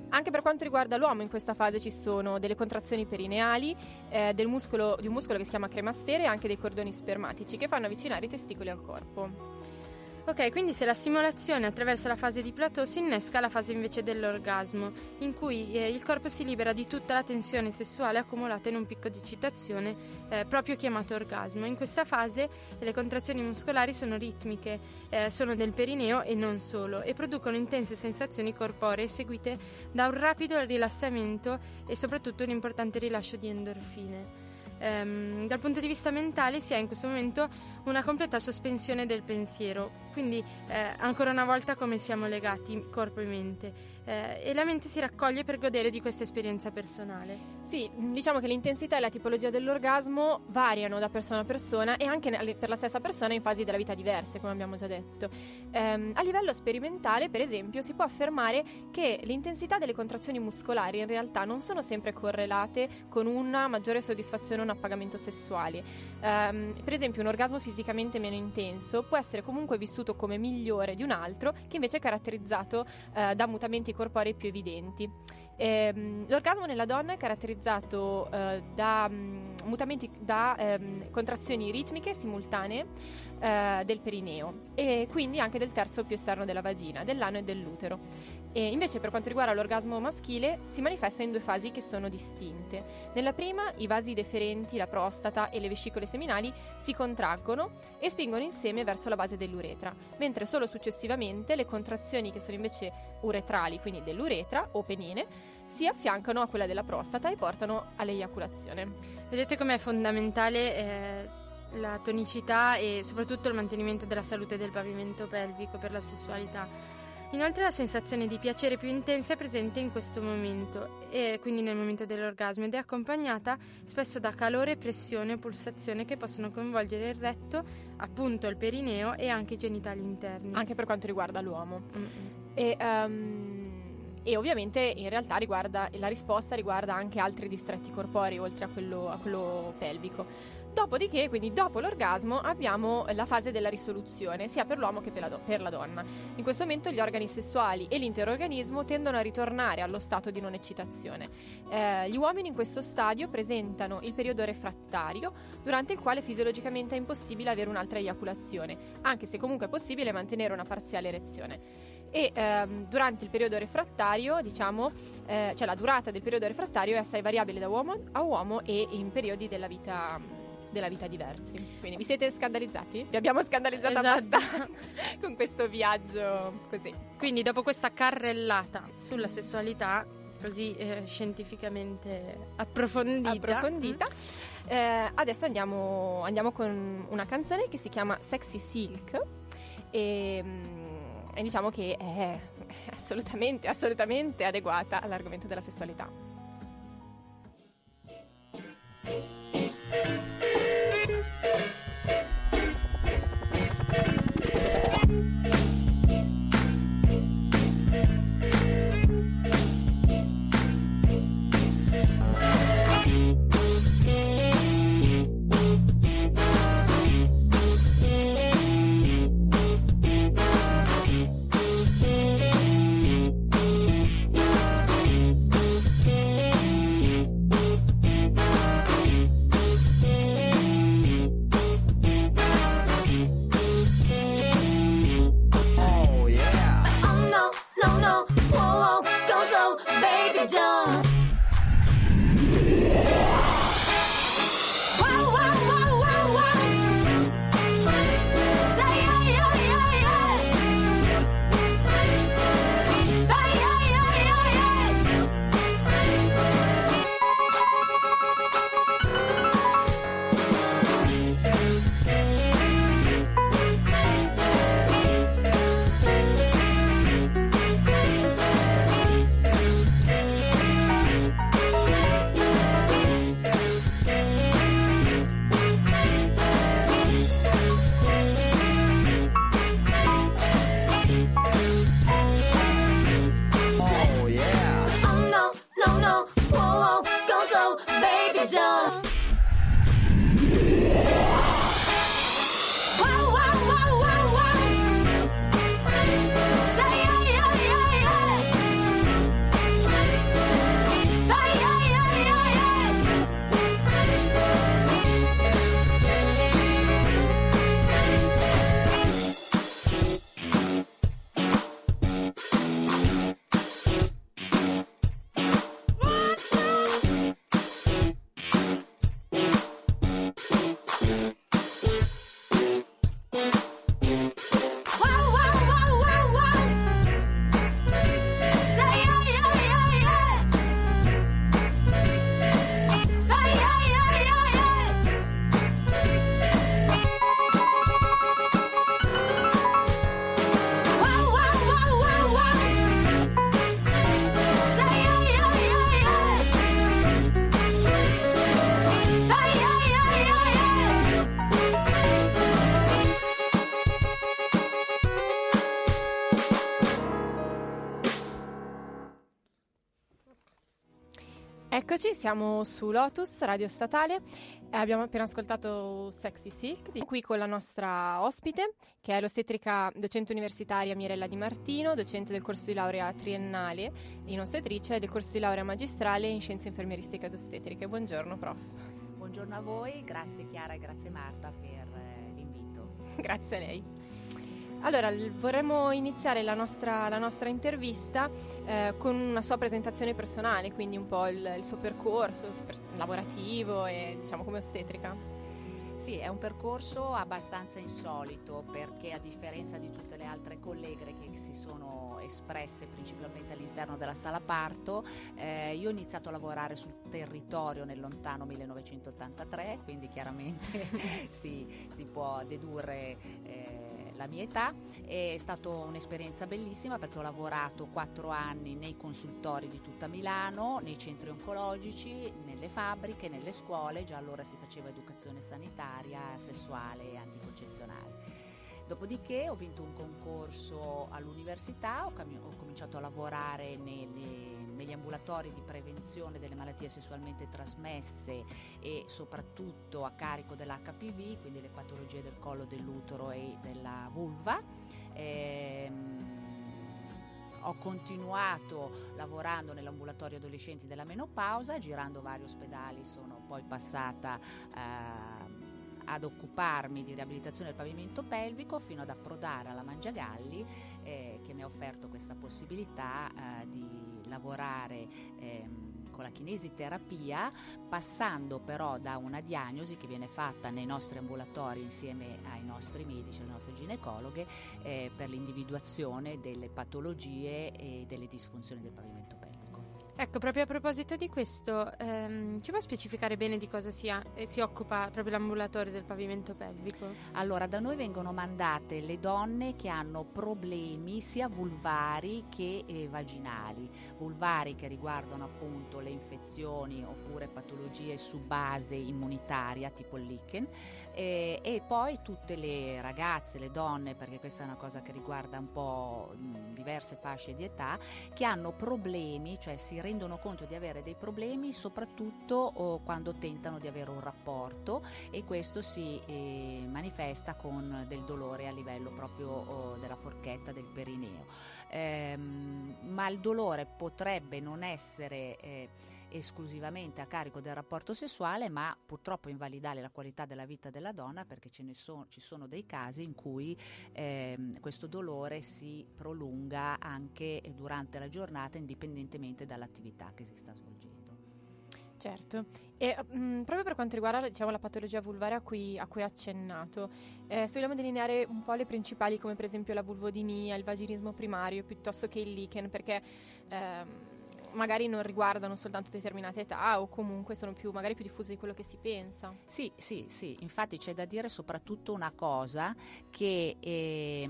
Anche per quanto riguarda l'uomo, in questa fase ci sono delle contrazioni perineali, eh, del muscolo, di un muscolo che si chiama cremastere e anche dei cordoni spermatici che fanno avvicinare i testicoli al corpo.
Ok, quindi se la stimolazione attraversa la fase di plateau si innesca la fase invece dell'orgasmo, in cui eh, il corpo si libera di tutta la tensione sessuale accumulata in un picco di eccitazione eh, proprio chiamato orgasmo. In questa fase le contrazioni muscolari sono ritmiche, eh, sono del perineo e non solo, e producono intense sensazioni corporee seguite da un rapido rilassamento e soprattutto un importante rilascio di endorfine ehm, dal punto di vista mentale si ha in questo momento una completa sospensione del pensiero, quindi eh, ancora una volta come siamo legati corpo e mente eh, e la mente si raccoglie per godere di questa esperienza personale.
Sì, diciamo che l'intensità e la tipologia dell'orgasmo variano da persona a persona e anche per la stessa persona in fasi della vita diverse, come abbiamo già detto. Ehm, a livello sperimentale, per esempio, si può affermare che l'intensità delle contrazioni muscolari in realtà non sono sempre correlate con una maggiore soddisfazione o un appagamento sessuale. Ehm, per esempio, un orgasmo fisicamente meno intenso può essere comunque vissuto come migliore di un altro che invece è caratterizzato eh, da mutamenti corporei più evidenti. Ehm, l'orgasmo nella donna è caratterizzato eh, da um, mutamenti, da ehm, contrazioni ritmiche simultanee eh, del perineo e quindi anche del terzo più esterno della vagina, dell'ano e dell'utero. E invece per quanto riguarda l'orgasmo maschile si manifesta in due fasi che sono distinte. Nella prima i vasi deferenti, la prostata e le vescicole seminali si contraggono e spingono insieme verso la base dell'uretra, mentre solo successivamente le contrazioni che sono invece uretrali, quindi dell'uretra o penine, si affiancano a quella della prostata e portano all'eiaculazione.
Vedete com'è fondamentale eh, la tonicità e soprattutto il mantenimento della salute del pavimento pelvico per la sessualità. Inoltre la sensazione di piacere più intensa è presente in questo momento, e quindi nel momento dell'orgasmo, ed è accompagnata spesso da calore, pressione e pulsazione che possono coinvolgere il retto, appunto il perineo e anche i genitali interni.
Anche per quanto riguarda l'uomo. E, um, e, ovviamente in realtà riguarda, la risposta riguarda anche altri distretti corporei oltre a quello, a quello pelvico. Dopodiché, quindi dopo l'orgasmo, abbiamo la fase della risoluzione, sia per l'uomo che per la, do- per la, donna. In questo momento gli organi sessuali e l'intero organismo tendono a ritornare allo stato di non eccitazione. Eh, gli uomini in questo stadio presentano il periodo refrattario, durante il quale fisiologicamente è impossibile avere un'altra eiaculazione, anche se comunque è possibile mantenere una parziale erezione e ehm, durante il periodo refrattario, diciamo, eh, cioè la durata del periodo refrattario è assai variabile da uomo a uomo e in periodi della vita della vita diversi. Quindi vi siete scandalizzati? Vi abbiamo scandalizzato esatto. abbastanza con questo viaggio così.
Quindi dopo questa carrellata sulla sessualità così eh, scientificamente approfondita,
approfondita eh, adesso andiamo, andiamo, con una canzone che si chiama Sexy Silk e, mm, e diciamo che è assolutamente, assolutamente adeguata all'argomento della sessualità. Thank you. Eccoci, siamo su Lotus, Radio Statale. Abbiamo appena ascoltato Sexy Silk, qui con la nostra ospite, che è l'ostetrica docente universitaria Mirella Di Martino, docente del corso di laurea triennale in ostetricia e del corso di laurea magistrale in scienze infermieristiche ed ostetriche. Buongiorno, prof.
Buongiorno a voi, grazie Chiara e grazie Marta per eh, l'invito.
grazie a lei. Allora, vorremmo iniziare la nostra, la nostra intervista eh, con una sua presentazione personale, quindi un po' il, il suo percorso per, lavorativo e diciamo come ostetrica.
Sì, è un percorso abbastanza insolito perché a differenza di tutte le altre colleghe che si sono espresse principalmente all'interno della sala parto, eh, io ho iniziato a lavorare sul territorio nel lontano 1983, quindi chiaramente si, si, può dedurre eh, la mia età. È stata un'esperienza bellissima perché ho lavorato quattro anni nei consultori di tutta Milano, nei centri oncologici, nelle fabbriche, nelle scuole, già allora si faceva educazione sanitaria, sessuale e anticoncezionale. Dopodiché ho vinto un concorso all'università, ho, cam- ho cominciato a lavorare nelle negli ambulatori di prevenzione delle malattie sessualmente trasmesse e soprattutto a carico dell'HPV, quindi le patologie del collo dell'utero e della vulva. Ehm, ho continuato lavorando nell'ambulatorio adolescenti della menopausa, girando vari ospedali, sono poi passata eh, ad occuparmi di riabilitazione del pavimento pelvico fino ad approdare alla Mangiagalli eh, che mi ha offerto questa possibilità eh, di lavorare ehm, con la kinesiterapia, passando però da una diagnosi che viene fatta nei nostri ambulatori insieme ai nostri medici, alle nostre ginecologhe, eh, per l'individuazione delle patologie e delle disfunzioni del pavimento.
Ecco, proprio a proposito di questo, ehm, ci può specificare bene di cosa sia, eh, si occupa proprio l'ambulatorio del pavimento pelvico?
Allora, da noi vengono mandate le donne che hanno problemi sia vulvari che eh, vaginali. Vulvari che riguardano appunto le infezioni oppure patologie su base immunitaria tipo il lichen eh, e poi tutte le ragazze, le donne, perché questa è una cosa che riguarda un po' diverse fasce di età, che hanno problemi, cioè si rendono conto di avere dei problemi soprattutto oh, quando tentano di avere un rapporto e questo si eh, manifesta con del dolore a livello proprio oh, della forchetta del perineo. Ehm, ma il dolore potrebbe non essere eh, esclusivamente a carico del rapporto sessuale, ma purtroppo invalidare la qualità della vita della donna perché so, ci sono dei casi in cui eh, questo dolore si prolunga anche durante la giornata indipendentemente dall'attività che si sta svolgendo.
Certo, e mh, mm, proprio per quanto riguarda diciamo, la patologia vulvare a cui, ho accennato, eh, se vogliamo delineare un po' le principali come per esempio la vulvodinia, il vaginismo primario piuttosto che il lichen, perché... Ehm, magari non riguardano soltanto determinate età o comunque sono più, magari più diffuse di quello che si pensa.
Sì, sì, sì, infatti c'è da dire soprattutto una cosa che eh,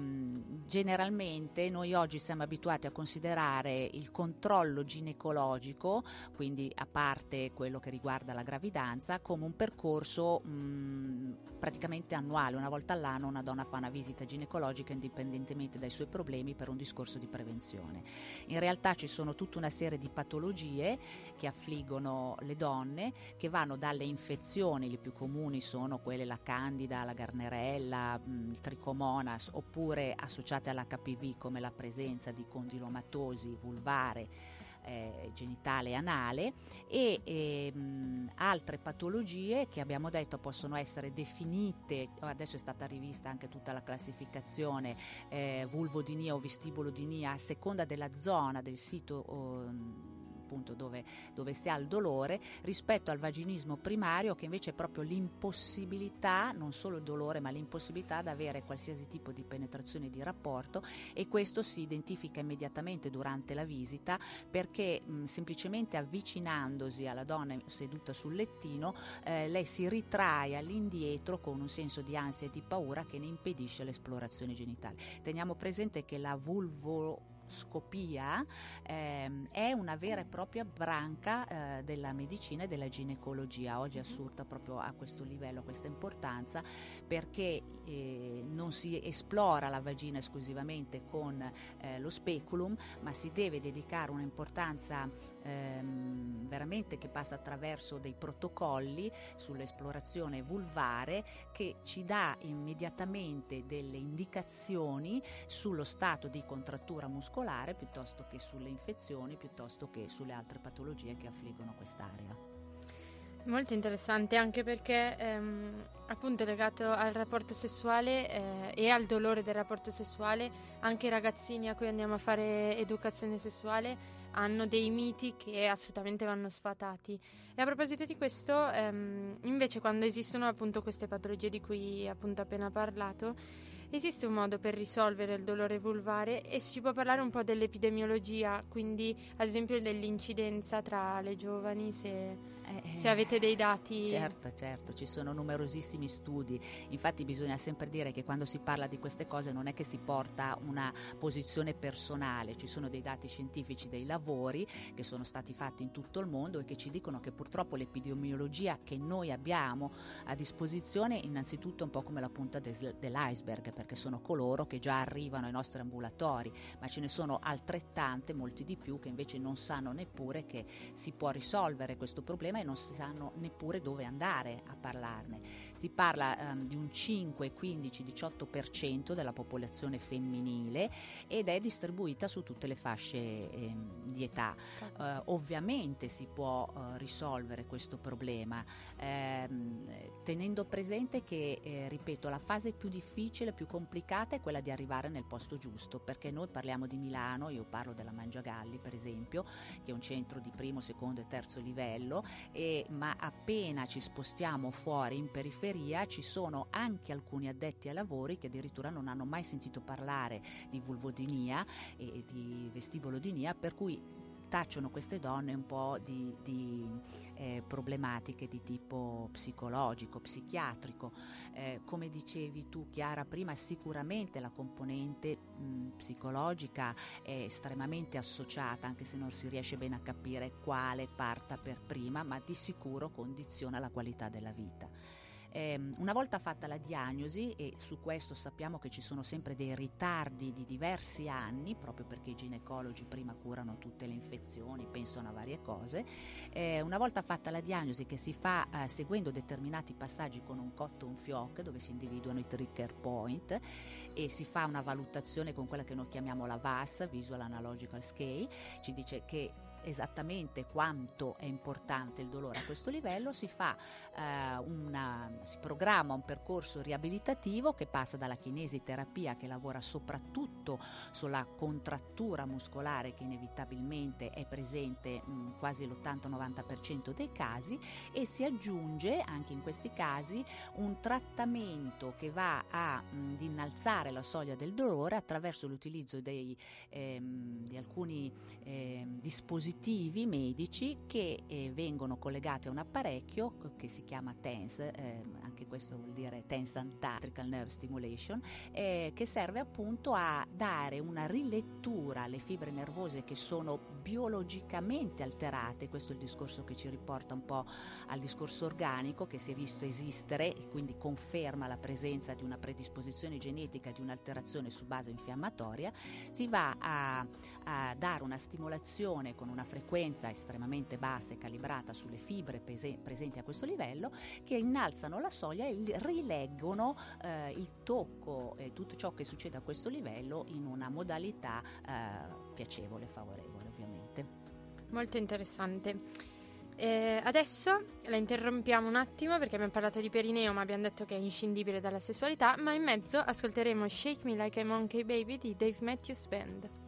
generalmente noi oggi siamo abituati a considerare il controllo ginecologico, quindi a parte quello che riguarda la gravidanza, come un percorso mh, praticamente annuale, una volta all'anno una donna fa una visita ginecologica indipendentemente dai suoi problemi per un discorso di prevenzione. In realtà ci sono tutta una serie di patologie che affliggono le donne, che vanno dalle infezioni, le più comuni sono quelle la candida, la garnerella, mm, il tricomonas, oppure associate all'HPV come la presenza di condilomatosi vulvare, eh, genitale e anale e ehm, altre patologie che abbiamo detto possono essere definite, adesso è stata rivista anche tutta la classificazione eh, vulvodinia o vestibolodinia a seconda della zona del sito oh, appunto dove, dove si ha il dolore, rispetto al vaginismo primario che invece è proprio l'impossibilità, non solo il dolore, ma l'impossibilità ad avere qualsiasi tipo di penetrazione di rapporto e questo si identifica immediatamente durante la visita perché mh, semplicemente avvicinandosi alla donna seduta sul lettino eh, lei si ritrae all'indietro con un senso di ansia e di paura che ne impedisce l'esplorazione genitale. Teniamo presente che la vulvo l'endoscopia ehm, è una vera e propria branca eh, della medicina e della ginecologia. Oggi assurda proprio a questo livello, a questa importanza, perché eh, non si esplora la vagina esclusivamente con eh, lo speculum, ma si deve dedicare un'importanza ehm, veramente che passa attraverso dei protocolli sull'esplorazione vulvare che ci dà immediatamente delle indicazioni sullo stato di contrattura muscolare piuttosto che sulle infezioni, piuttosto che sulle altre patologie che affliggono quest'area.
Molto interessante anche perché ehm, appunto legato al rapporto sessuale eh, e al dolore del rapporto sessuale, anche i ragazzini a cui andiamo a fare educazione sessuale hanno dei miti che assolutamente vanno sfatati. E a proposito di questo, ehm, invece quando esistono appunto queste patologie di cui appunto appena parlato, Esiste un modo per risolvere il dolore vulvare e si può parlare un po' dell'epidemiologia, quindi ad esempio dell'incidenza tra le giovani, se, eh, se avete dei dati.
Certo, certo, ci sono numerosissimi studi, infatti bisogna sempre dire che quando si parla di queste cose non è che si porta una posizione personale, ci sono dei dati scientifici, dei lavori che sono stati fatti in tutto il mondo e che ci dicono che purtroppo l'epidemiologia che noi abbiamo a disposizione innanzitutto è un po' come la punta des- dell'iceberg perché sono coloro che già arrivano ai nostri ambulatori, ma ce ne sono altrettante, molti di più, che invece non sanno neppure che si può risolvere questo problema non sanno neppure dove andare a parlarne. Si parla um, di un 5, 15, 18% della popolazione femminile ed è distribuita su tutte le fasce eh, di età. Uh, ovviamente si può uh, risolvere questo problema ehm, tenendo presente che, eh, ripeto, la fase più difficile, più complicata è quella di arrivare nel posto giusto, perché noi parliamo di Milano, io parlo della Mangiagalli per esempio, che è un centro di primo, secondo e terzo livello, e, ma appena ci spostiamo fuori in periferia ci sono anche alcuni addetti ai lavori che addirittura non hanno mai sentito parlare di vulvodinia e di vestibolodinia, per cui tacciono queste donne un po' di, di eh, problematiche di tipo psicologico, psichiatrico. Eh, come dicevi tu Chiara prima, sicuramente la componente mh, psicologica è estremamente associata, anche se non si riesce bene a capire quale parta per prima, ma di sicuro condiziona la qualità della vita. Eh, una volta fatta la diagnosi, e su questo sappiamo che ci sono sempre dei ritardi di diversi anni, proprio perché i ginecologi prima curano tutte le infezioni, pensano a varie cose, eh, una volta fatta la diagnosi che si fa eh, seguendo determinati passaggi con un cotto un fioc, dove si individuano i trigger point e si fa una valutazione con quella che noi chiamiamo la VAS, Visual Analogical Scale, ci dice che esattamente quanto è importante il dolore a questo livello, si, fa, eh, una, si programma un percorso riabilitativo che passa dalla kinesiterapia che lavora soprattutto sulla contrattura muscolare che inevitabilmente è presente mh, quasi l'80-90% dei casi e si aggiunge anche in questi casi un trattamento che va a mh, innalzare la soglia del dolore attraverso l'utilizzo dei, ehm, di alcuni ehm, dispositivi dispositivi medici che eh, vengono collegati a un apparecchio che si chiama TENS, eh, anche questo vuol dire TENS Antatrical Nerve Stimulation, eh, che serve appunto a dare una rilettura alle fibre nervose che sono biologicamente alterate, questo è il discorso che ci riporta un po' al discorso organico che si è visto esistere e quindi conferma la presenza di una predisposizione genetica di un'alterazione su base infiammatoria, si va a, a dare una stimolazione con una frequenza estremamente bassa e calibrata sulle fibre pese- presenti a questo livello che innalzano la soglia e rileggono eh, il tocco e tutto ciò che succede a questo livello in una modalità eh, piacevole, favorevole ovviamente.
Molto interessante. Eh, adesso la interrompiamo un attimo perché abbiamo parlato di perineo ma abbiamo detto che è inscindibile dalla sessualità, ma in mezzo ascolteremo Shake Me Like a Monkey Baby di Dave Matthews Band.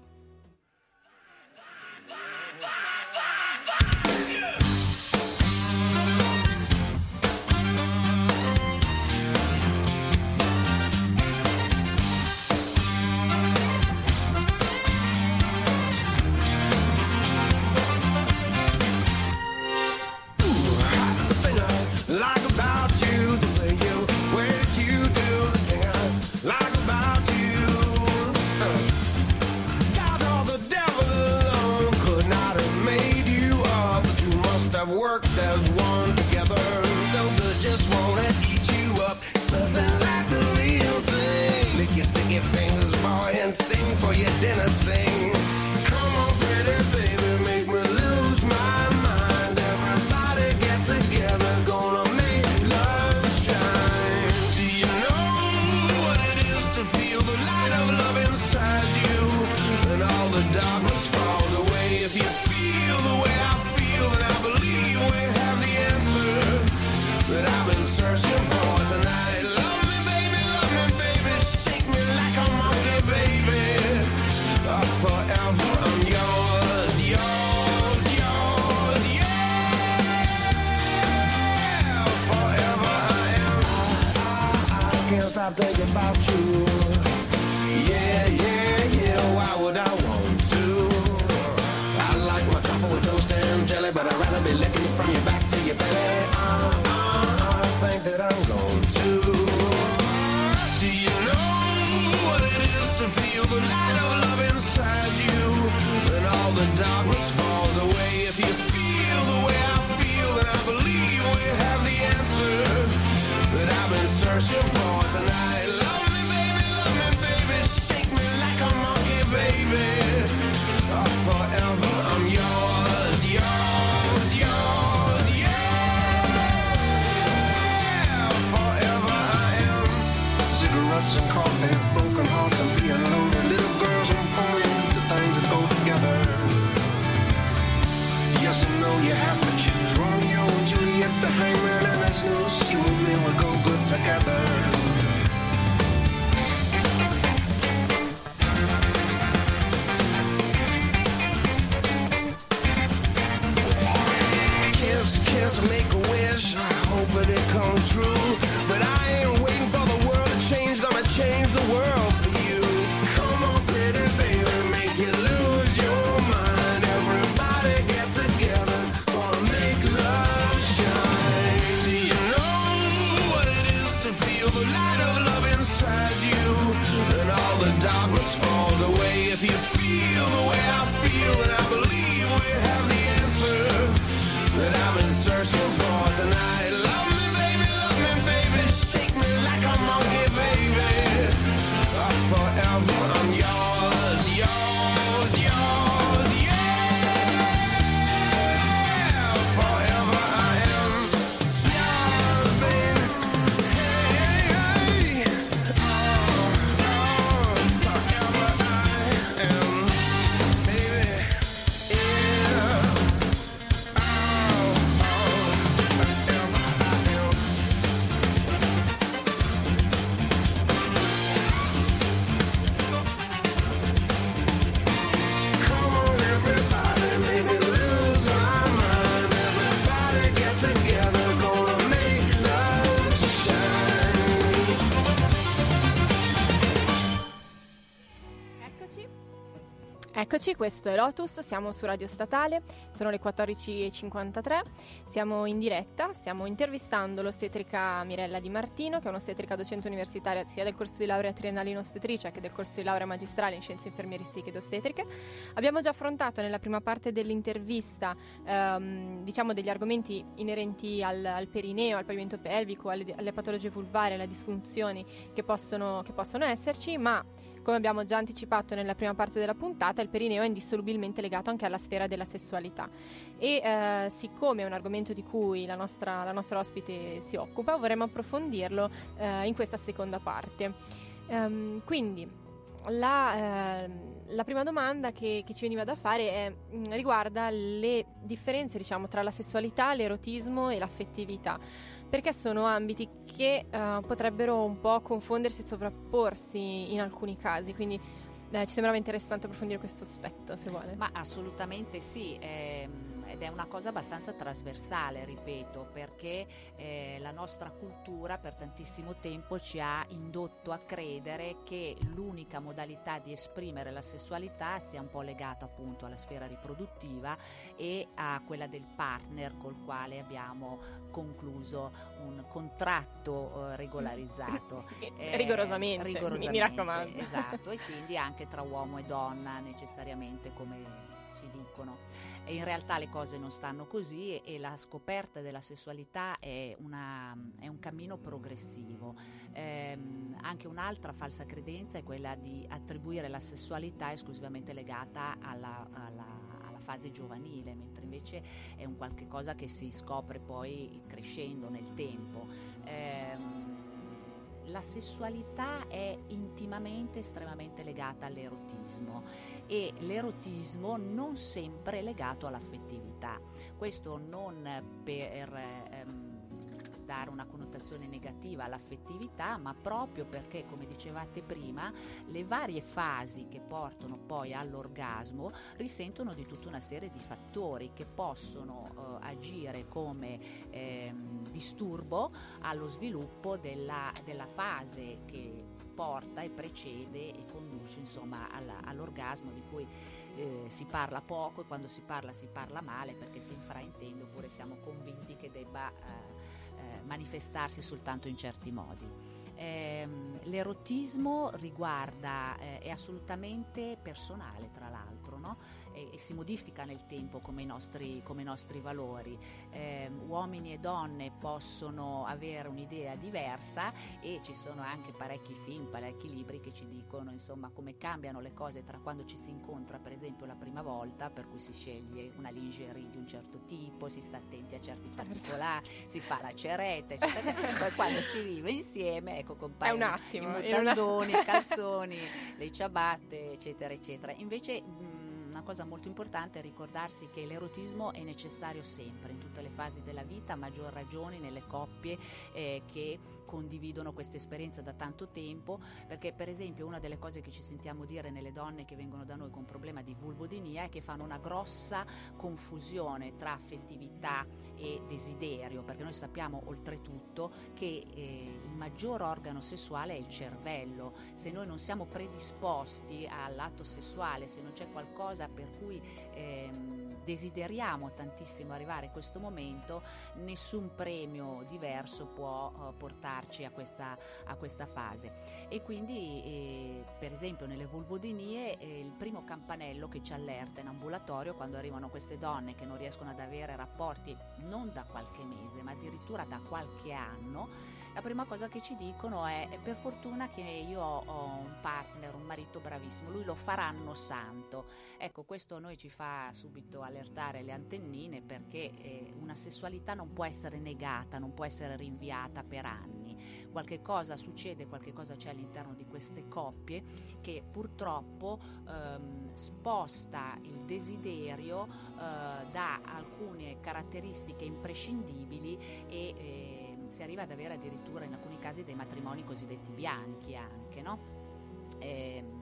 Questo è Lotus, siamo su Radio Statale, sono le 14.53, siamo in diretta, stiamo intervistando l'ostetrica Mirella Di Martino, che è un'ostetrica docente universitaria sia del corso di laurea triennale in ostetricia che del corso di laurea magistrale in scienze infermieristiche ed ostetriche. Abbiamo già affrontato nella prima parte dell'intervista ehm, diciamo degli argomenti inerenti al, al perineo, al pavimento pelvico, alle, alle patologie vulvari, alle disfunzioni che possono, che possono esserci, ma come abbiamo già anticipato nella prima parte della puntata, il perineo è indissolubilmente legato anche alla sfera della sessualità e eh, siccome è un argomento di cui la nostra, la nostra ospite si occupa, vorremmo approfondirlo eh, in questa seconda parte. Ehm, quindi la, eh, la prima domanda che, che ci veniva da fare è, mh, riguarda le differenze diciamo, tra la sessualità, l'erotismo e l'affettività, perché sono ambiti che eh, potrebbero un po' confondersi e sovrapporsi in alcuni casi, quindi eh, ci sembrava interessante approfondire questo aspetto, se vuole.
Ma assolutamente sì. ehm, ed è una cosa abbastanza trasversale, ripeto, perché eh, la nostra cultura per tantissimo tempo ci ha indotto a credere che l'unica modalità di esprimere la sessualità sia un po' legata appunto alla sfera riproduttiva e a quella del partner col quale abbiamo concluso un contratto eh, regolarizzato.
Eh, rigorosamente,
rigorosamente,
mi, mi raccomando.
Esatto, e quindi anche tra uomo e donna necessariamente come ci dicono. E in realtà le cose non stanno così e, e la scoperta della sessualità è, una, è un cammino progressivo. Eh, anche un'altra falsa credenza è quella di attribuire la sessualità esclusivamente legata alla, alla fase giovanile, mentre invece è un qualche cosa che si scopre poi crescendo nel tempo. Eh, la sessualità è intimamente, estremamente legata all'erotismo e l'erotismo non sempre è legato all'affettività. Questo non per... Ehm, dare una connotazione negativa all'affettività, ma proprio perché, come dicevate prima, le varie fasi che portano poi all'orgasmo risentono di tutta una serie di fattori che possono eh, agire come eh, disturbo allo sviluppo della, della fase che porta e precede e conduce insomma alla, all'orgasmo di cui eh, si parla poco e quando si parla si parla male perché si infraintende oppure siamo convinti che debba eh, manifestarsi soltanto in certi modi. Eh, l'erotismo riguarda, eh, è assolutamente personale tra l'altro, no? E, e si modifica nel tempo come i nostri, come i nostri valori. Eh, uomini e donne possono avere un'idea diversa e ci sono anche parecchi film, parecchi libri che ci dicono insomma come cambiano le cose tra quando ci si incontra per esempio la prima volta, per cui si sceglie una lingerie di un certo tipo, si sta attenti a certi certo. particolari, si fa la ceretta, eccetera. poi quando si vive insieme, ecco, compaiono
attimo,
i mutandoni, una... i calzoni, le ciabatte, eccetera, eccetera. Invece mh, una cosa molto importante è ricordarsi che l'erotismo è necessario sempre, in tutte le fasi della vita, a maggior ragione nelle coppie eh, che condividono questa esperienza da tanto tempo, perché per esempio una delle cose che ci sentiamo dire nelle donne che vengono da noi con problema di vulvodinia è che fanno una grossa confusione tra affettività e desiderio, perché noi sappiamo oltretutto che eh, il maggior organo sessuale è il cervello, se noi non siamo predisposti all'atto sessuale, se non c'è qualcosa per cui ehm, desideriamo tantissimo arrivare a questo momento, nessun premio diverso può uh, portarci a questa, a questa, fase. E quindi, eh, per esempio, nelle vulvodinie, eh, il primo campanello che ci allerta in ambulatorio quando arrivano queste donne che non riescono ad avere rapporti non da qualche mese, ma addirittura da qualche anno, la prima cosa che ci dicono è per fortuna che io ho un partner, un marito bravissimo, lui lo faranno santo. Ecco, questo a noi ci fa subito allertare le antennine perché eh, una sessualità non può essere negata, non può essere rinviata per anni. Qualche cosa succede, qualche cosa c'è all'interno di queste coppie che purtroppo ehm, sposta il desiderio eh, da alcune caratteristiche imprescindibili e eh, si arriva ad avere addirittura in alcuni casi dei matrimoni cosiddetti bianchi anche, no? Ehm,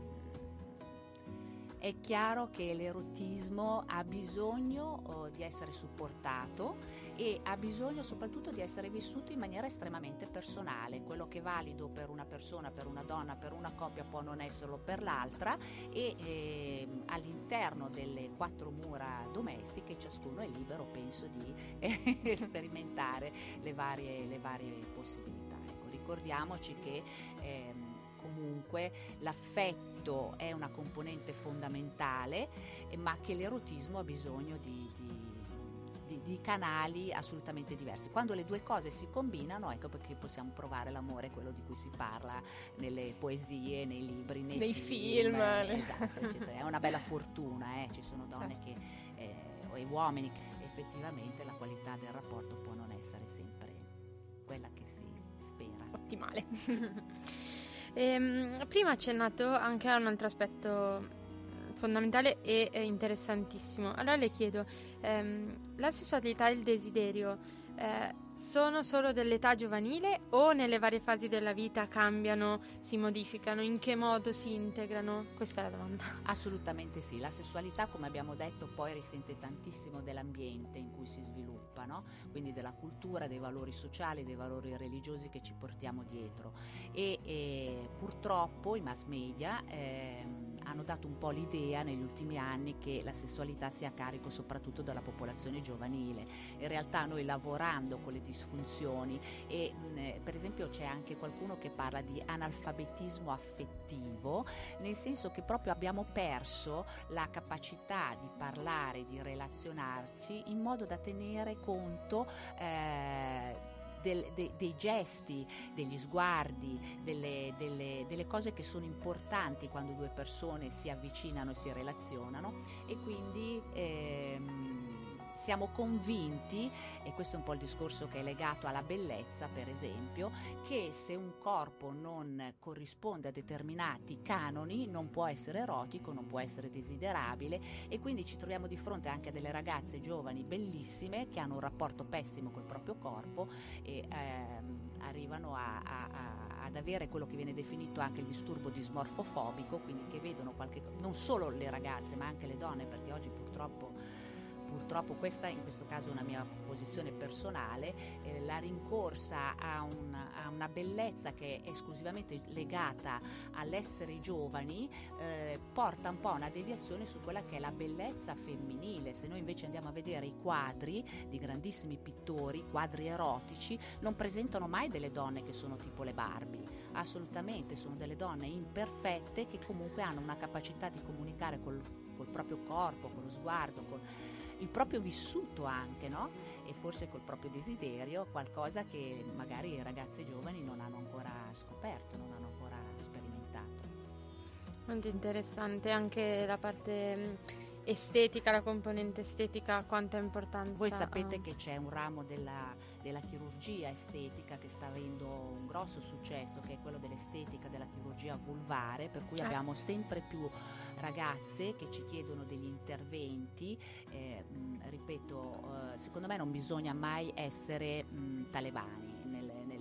è chiaro che l'erotismo ha bisogno oh, di essere supportato e ha bisogno soprattutto di essere vissuto in maniera estremamente personale. Quello che è valido per una persona, per una donna, per una coppia può non esserlo per l'altra e eh, all'interno delle quattro mura domestiche ciascuno è libero, penso, di eh, sperimentare le varie, le varie possibilità. Ecco, ricordiamoci che eh, comunque l'affetto è una componente fondamentale, ma che l'erotismo ha bisogno di, di di, di, canali assolutamente diversi. Quando le due cose si combinano, ecco perché possiamo provare l'amore, quello di cui si parla nelle poesie, nei libri, nei,
nei
film.
film.
Esatto, È una bella fortuna, eh? ci sono donne certo. che, eh, e uomini che effettivamente la qualità del rapporto può non essere sempre quella che si spera.
Ottimale.
Ehm, prima ha accennato anche a un altro aspetto fondamentale e interessantissimo. Allora le chiedo, ehm, la sessualità e il desiderio eh, sono solo dell'età giovanile o nelle varie fasi della vita cambiano, si modificano? In che modo si integrano? Questa è la domanda.
Assolutamente sì, la sessualità come abbiamo detto poi risente tantissimo dell'ambiente in cui si sviluppa, no? quindi della cultura, dei valori sociali, dei valori religiosi che ci portiamo dietro e, e purtroppo i mass media eh, hanno dato un po' l'idea negli ultimi anni che la sessualità sia a carico soprattutto della popolazione giovanile. In realtà noi lavorando con le disfunzioni. E mh, eh, per esempio c'è anche qualcuno che parla di analfabetismo affettivo, nel senso che proprio abbiamo perso la capacità di parlare, di relazionarci in modo da tenere conto eh, del, de, dei gesti, degli sguardi, delle, delle, delle, cose che sono importanti quando due persone si avvicinano e si relazionano. E quindi ehm, siamo convinti, e questo è un po' il discorso che è legato alla bellezza, per esempio, che se un corpo non corrisponde a determinati canoni non può essere erotico, non può essere desiderabile e quindi ci troviamo di fronte anche a delle ragazze giovani bellissime che hanno un rapporto pessimo col proprio corpo e ehm, arrivano a, a, a, ad avere quello che viene definito anche il disturbo dismorfofobico, quindi che vedono qualche, non solo le ragazze ma anche le donne, perché oggi purtroppo purtroppo questa in questo caso è una mia posizione personale, eh, la rincorsa a una, a una, bellezza che è esclusivamente legata all'essere giovani eh, porta un po' a una deviazione su quella che è la bellezza femminile. Se noi invece andiamo a vedere i quadri di grandissimi pittori, quadri erotici, non presentano mai delle donne che sono tipo le Barbie, assolutamente, sono delle donne imperfette che comunque hanno una capacità di comunicare col, col proprio corpo, con lo sguardo, con il proprio vissuto anche, no? E forse col proprio desiderio, qualcosa che magari i ragazzi giovani non hanno ancora scoperto, non hanno ancora sperimentato.
Molto interessante anche la parte estetica, la componente estetica, quanta importanza
Voi sapete ha. che c'è un ramo della, della, chirurgia estetica che sta avendo un grosso successo, che è quello dell'estetica della chirurgia vulvare, per cui eh. abbiamo sempre più ragazze che ci chiedono degli interventi. Eh, mh, ripeto, eh, secondo me non bisogna mai essere mh, talebani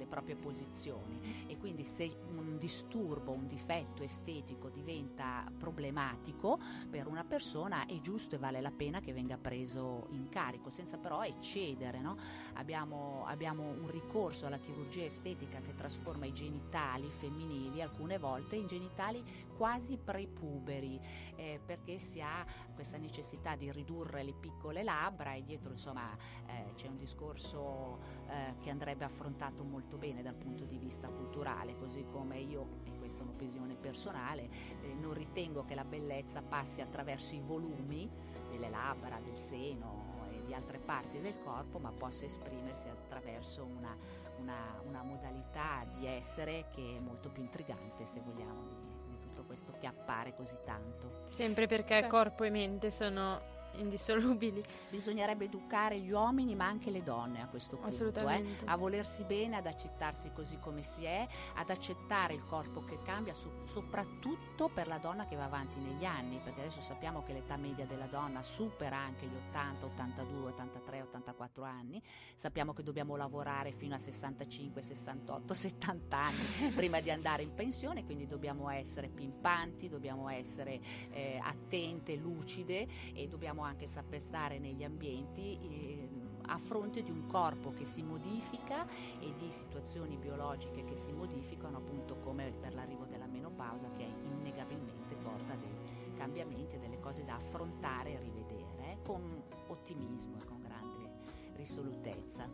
nelle proprie posizioni e quindi se un disturbo, un difetto estetico diventa problematico per una persona è giusto e vale la pena che venga preso in carico, senza però eccedere. No? Abbiamo, abbiamo un ricorso alla chirurgia estetica che trasforma i genitali femminili alcune volte in genitali quasi prepuberi eh, perché si ha questa necessità di ridurre le piccole labbra e dietro insomma eh, c'è un discorso eh, che andrebbe affrontato molto bene dal punto di vista culturale, così come io, e questa è un'opinione personale, eh, non ritengo che la bellezza passi attraverso i volumi delle labbra, del seno e di altre parti del corpo, ma possa esprimersi attraverso una, una, una modalità di essere che è molto più intrigante, se vogliamo, di, di tutto questo che appare così tanto.
Sempre perché cioè. corpo e mente sono indissolubili.
Bisognerebbe educare gli uomini ma anche le donne a questo punto, eh? a volersi bene, ad accettarsi così come si è, ad accettare il corpo che cambia, so- soprattutto per la donna che va avanti negli anni, perché adesso sappiamo che l'età media della donna supera anche gli 80, 82, 83, 84 anni, sappiamo che dobbiamo lavorare fino a 65, 68, 70 anni prima di andare in pensione, quindi dobbiamo essere pimpanti, dobbiamo essere eh, attente, lucide e dobbiamo anche saper stare negli ambienti eh, a fronte di un corpo che si modifica e di situazioni biologiche che si modificano appunto come per l'arrivo della menopausa che innegabilmente porta dei cambiamenti e delle cose da affrontare e rivedere eh, con ottimismo e con grande risolutezza.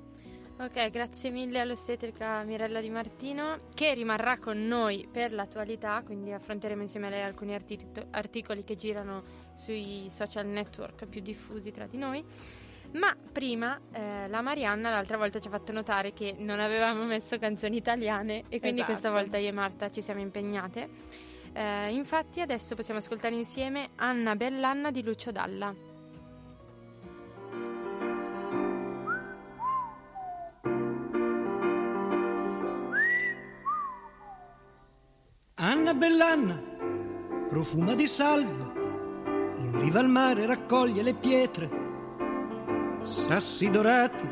Ok, grazie mille all'ostetrica Mirella Di Martino che rimarrà con noi per l'attualità, quindi affronteremo insieme a lei alcuni artic- articoli che girano sui social network più diffusi tra di noi. Ma prima eh, la Marianna l'altra volta ci ha fatto notare che non avevamo messo canzoni italiane e quindi esatto. questa volta io e Marta ci siamo impegnate. Eh, infatti adesso possiamo ascoltare insieme Anna Bellanna di Lucio Dalla.
Anna Bellanna profuma di salvia, in riva al mare raccoglie le pietre, sassi dorati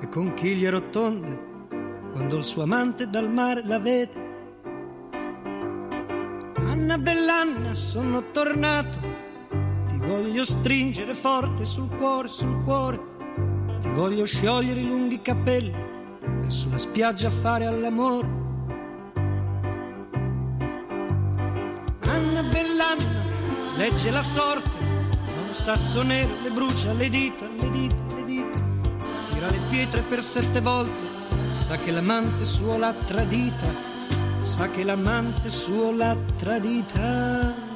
e conchiglie rotonde, quando il suo amante dal mare la vede. Anna Bellanna, sono tornato, ti voglio stringere forte sul cuore, sul cuore, ti voglio sciogliere i lunghi capelli e sulla spiaggia fare all'amore legge la sorte, un sasso nero le brucia le dita, le dita, le dita, tira le pietre per sette volte, sa che l'amante suo l'ha tradita, sa che l'amante suo l'ha tradita.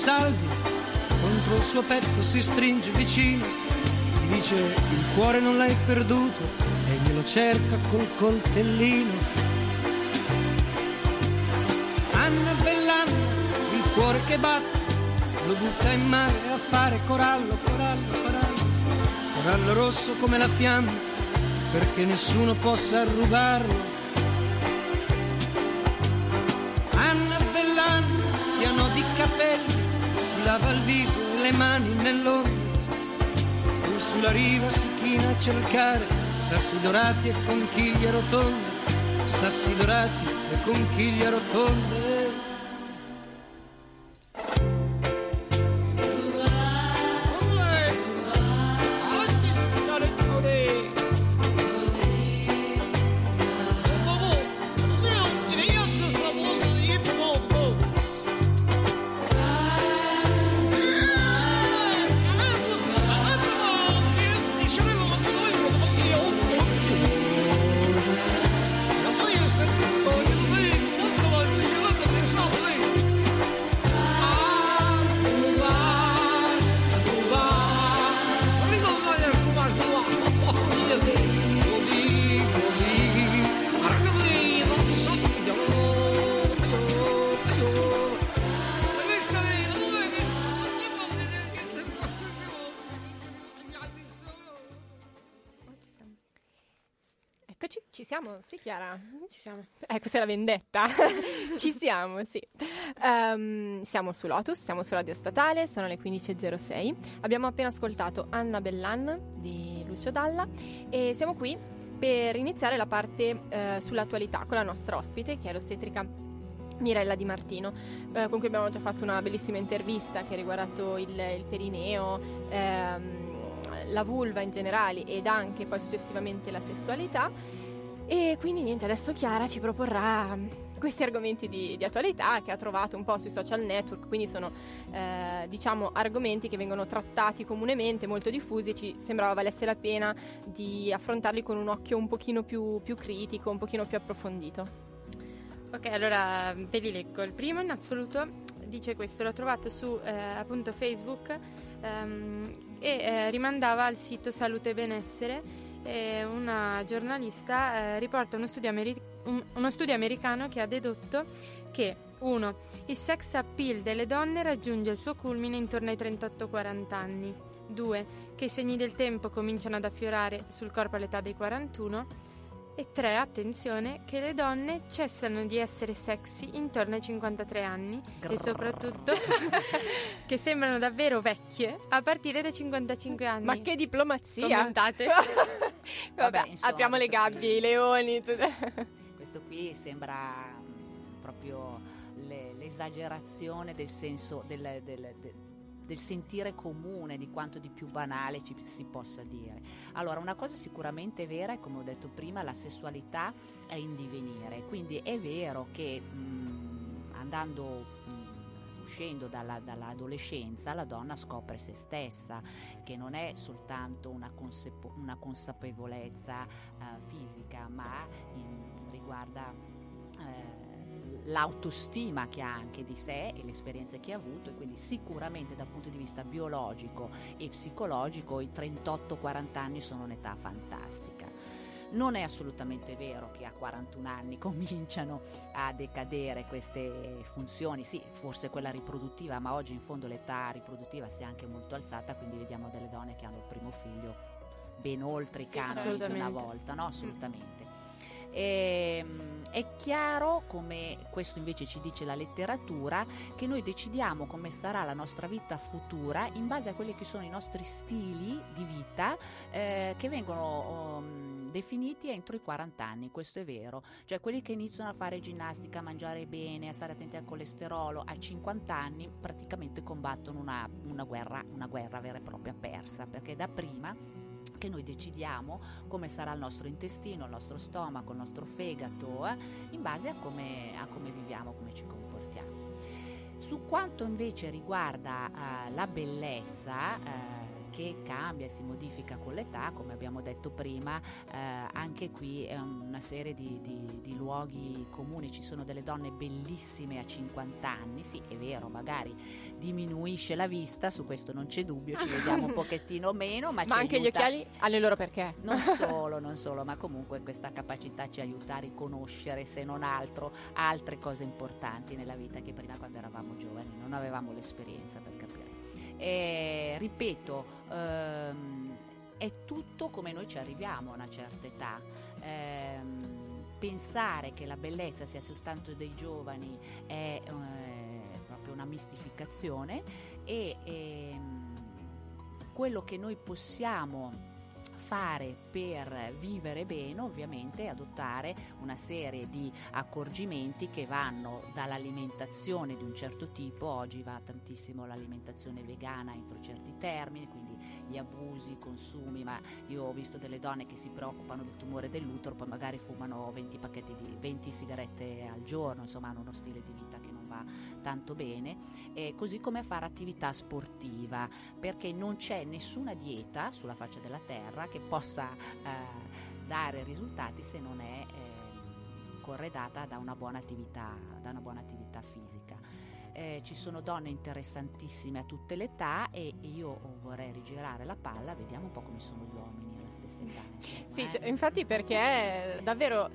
Salvia contro il suo petto si stringe vicino mi dice il cuore non l'hai perduto e glielo cerca col coltellino Anna Bellanna il cuore che batte lo butta in mare a fare corallo, corallo, corallo, corallo rosso come la fiamma, perché nessuno possa rubarlo. Le mani nell'ombra, e sulla riva si china a cercare sassi dorati e conchiglie rotonde, sassi dorati e conchiglie rotonde.
Siamo. Eh, questa è la vendetta. Ci siamo, sì. Ehm, siamo su Lotus, siamo su Radio Statale, sono le 15.06. Abbiamo appena ascoltato Anna Bellan di Lucio Dalla e siamo qui per iniziare la parte eh, sull'attualità con la nostra ospite che è l'ostetrica Mirella Di Martino, eh, con cui abbiamo già fatto una bellissima intervista che ha riguardato il, il perineo, ehm, la vulva in generale ed anche poi successivamente la sessualità. E quindi niente, adesso Chiara ci proporrà questi argomenti di, di attualità che ha trovato un po' sui social network, quindi sono eh, diciamo argomenti che vengono trattati comunemente, molto diffusi, ci sembrava valesse la pena di affrontarli con un occhio un pochino più, più critico, un pochino più approfondito.
Ok, allora ve li leggo. Il primo in assoluto dice questo, l'ho trovato su eh, appunto Facebook ehm, e eh, rimandava al sito Salute e Benessere e una giornalista eh, riporta uno studio, ameri- un- uno studio americano che ha dedotto che 1. Il sex appeal delle donne raggiunge il suo culmine intorno ai 38-40 anni. 2. Che i segni del tempo cominciano ad affiorare sul corpo all'età dei 41. E 3. Attenzione, che le donne cessano di essere sexy intorno ai 53 anni e soprattutto che sembrano davvero vecchie a partire dai 55 anni.
Ma che diplomazia!
Commentate.
Vabbè,
insomma,
apriamo le gabbie, i leoni.
Questo qui sembra mm, proprio le- l'esagerazione del senso del, del- del- del sentire comune, di quanto di più banale ci si possa dire. Allora, una cosa sicuramente vera è, come ho detto prima, la sessualità è in divenire, quindi è vero che mm, andando mm, uscendo dalla- dall'adolescenza la donna scopre se stessa, che non è soltanto una, consepo- una consapevolezza eh, fisica, ma in- riguarda eh, l'autostima che ha anche di sé e le esperienze che ha avuto e quindi sicuramente dal punto di vista biologico e psicologico i 38-40 anni sono un'età fantastica. Non è assolutamente vero che a 41 anni cominciano a decadere queste funzioni, sì, forse quella riproduttiva, ma oggi in fondo l'età riproduttiva si è anche molto alzata, quindi vediamo delle donne che hanno il primo figlio ben oltre i
Sì,
canoni di una volta, no? Assolutamente. E, ehm, è chiaro, come questo invece ci dice la letteratura, che noi decidiamo come sarà la nostra vita futura in base a quelli che sono i nostri stili di vita eh, che vengono um, definiti entro i 40 anni, questo è vero. Cioè quelli che iniziano a fare ginnastica, a mangiare bene, a stare attenti al colesterolo a 50 anni praticamente combattono una, una, guerra, una guerra vera e propria persa, perché da prima che noi decidiamo come sarà il nostro intestino, il nostro stomaco, il nostro fegato, eh, in base a come, a come, viviamo, come ci comportiamo. Su quanto invece riguarda eh, la bellezza, eh, che cambia e si modifica con l'età, come abbiamo detto prima, eh, anche qui è una serie di, di, di, luoghi comuni, ci sono delle donne bellissime a 50 anni, sì è vero, magari diminuisce la vista, su questo non c'è dubbio, ci vediamo un pochettino meno, ma,
ma anche
aiuta.
gli occhiali hanno il loro perché.
Non solo, non solo, ma comunque questa capacità ci aiuta a riconoscere, se non altro, altre cose importanti nella vita che prima quando eravamo giovani non avevamo l'esperienza per capire. E, ripeto, ehm, è tutto come noi ci arriviamo a una certa età. Ehm, pensare che la bellezza sia soltanto dei giovani è eh, proprio una mistificazione e ehm, quello che noi possiamo fare per vivere bene ovviamente adottare una serie di accorgimenti che vanno dall'alimentazione di un certo tipo, oggi va tantissimo l'alimentazione vegana entro certi termini, quindi gli abusi, i consumi, ma io ho visto delle donne che si preoccupano del tumore dell'utero, poi magari fumano 20 pacchetti di 20 sigarette al giorno, insomma hanno uno stile di vita va tanto bene, eh, così come fare attività sportiva, perché non c'è nessuna dieta sulla faccia della terra che possa eh, dare risultati se non è eh, corredata da una buona attività, da una buona attività fisica. Eh, ci sono donne interessantissime a tutte le età e io vorrei rigirare la palla, vediamo un po' come sono gli uomini alla stessa età. Insomma,
sì,
eh.
cioè, infatti perché davvero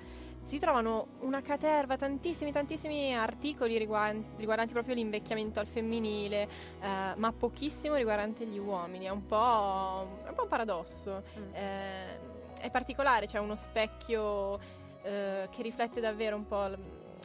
si trovano una caterva, tantissimi, tantissimi articoli riguardanti, riguardanti proprio l'invecchiamento al femminile, eh, ma pochissimo riguardante gli uomini. È un po', è un, po un paradosso. Mm. Eh, è particolare, c'è uno specchio eh, che riflette davvero un po'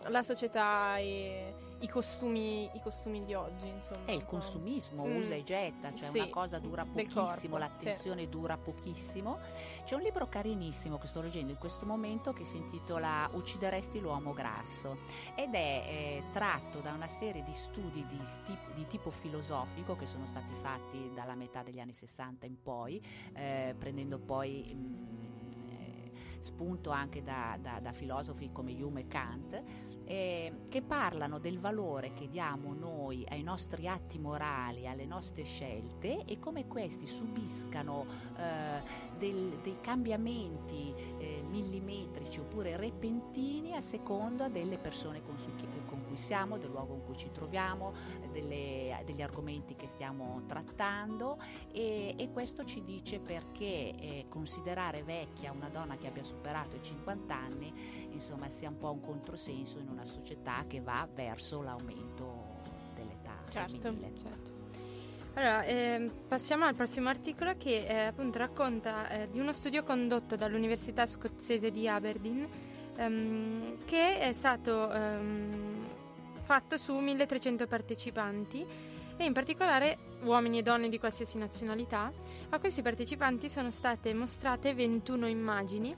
la società e i costumi, i costumi di oggi, insomma.
È il consumismo, mm. usa e getta, cioè sì, una cosa dura pochissimo, corpo, l'attenzione sì. dura pochissimo. C'è un libro carinissimo che sto leggendo in questo momento che si intitola Uccideresti l'uomo grasso ed è eh, tratto da una serie di studi di, sti- di, tipo filosofico che sono stati fatti dalla metà degli anni 60 in poi, eh, prendendo poi... Mh, mm, eh, spunto anche da, da, da, filosofi come Hume e Kant, eh, che parlano del valore che diamo noi ai nostri atti morali, alle nostre scelte e come questi subiscano eh, del, dei cambiamenti eh, millimetrici oppure repentini a seconda delle persone con, su, cui siamo, del luogo in cui ci troviamo, delle, degli argomenti che stiamo trattando e, e questo ci dice perché eh, considerare vecchia una donna che abbia superato i 50 anni insomma sia un po' un controsenso in una società che va verso l'aumento dell'età
certo,
femminile.
Certo. Allora, eh, passiamo al prossimo articolo che eh, appunto racconta eh, di uno studio condotto dall'Università scozzese di Aberdeen ehm, che è stato ehm, fatto su 1300 partecipanti e in particolare uomini e donne di qualsiasi nazionalità. A questi partecipanti sono state mostrate 21 immagini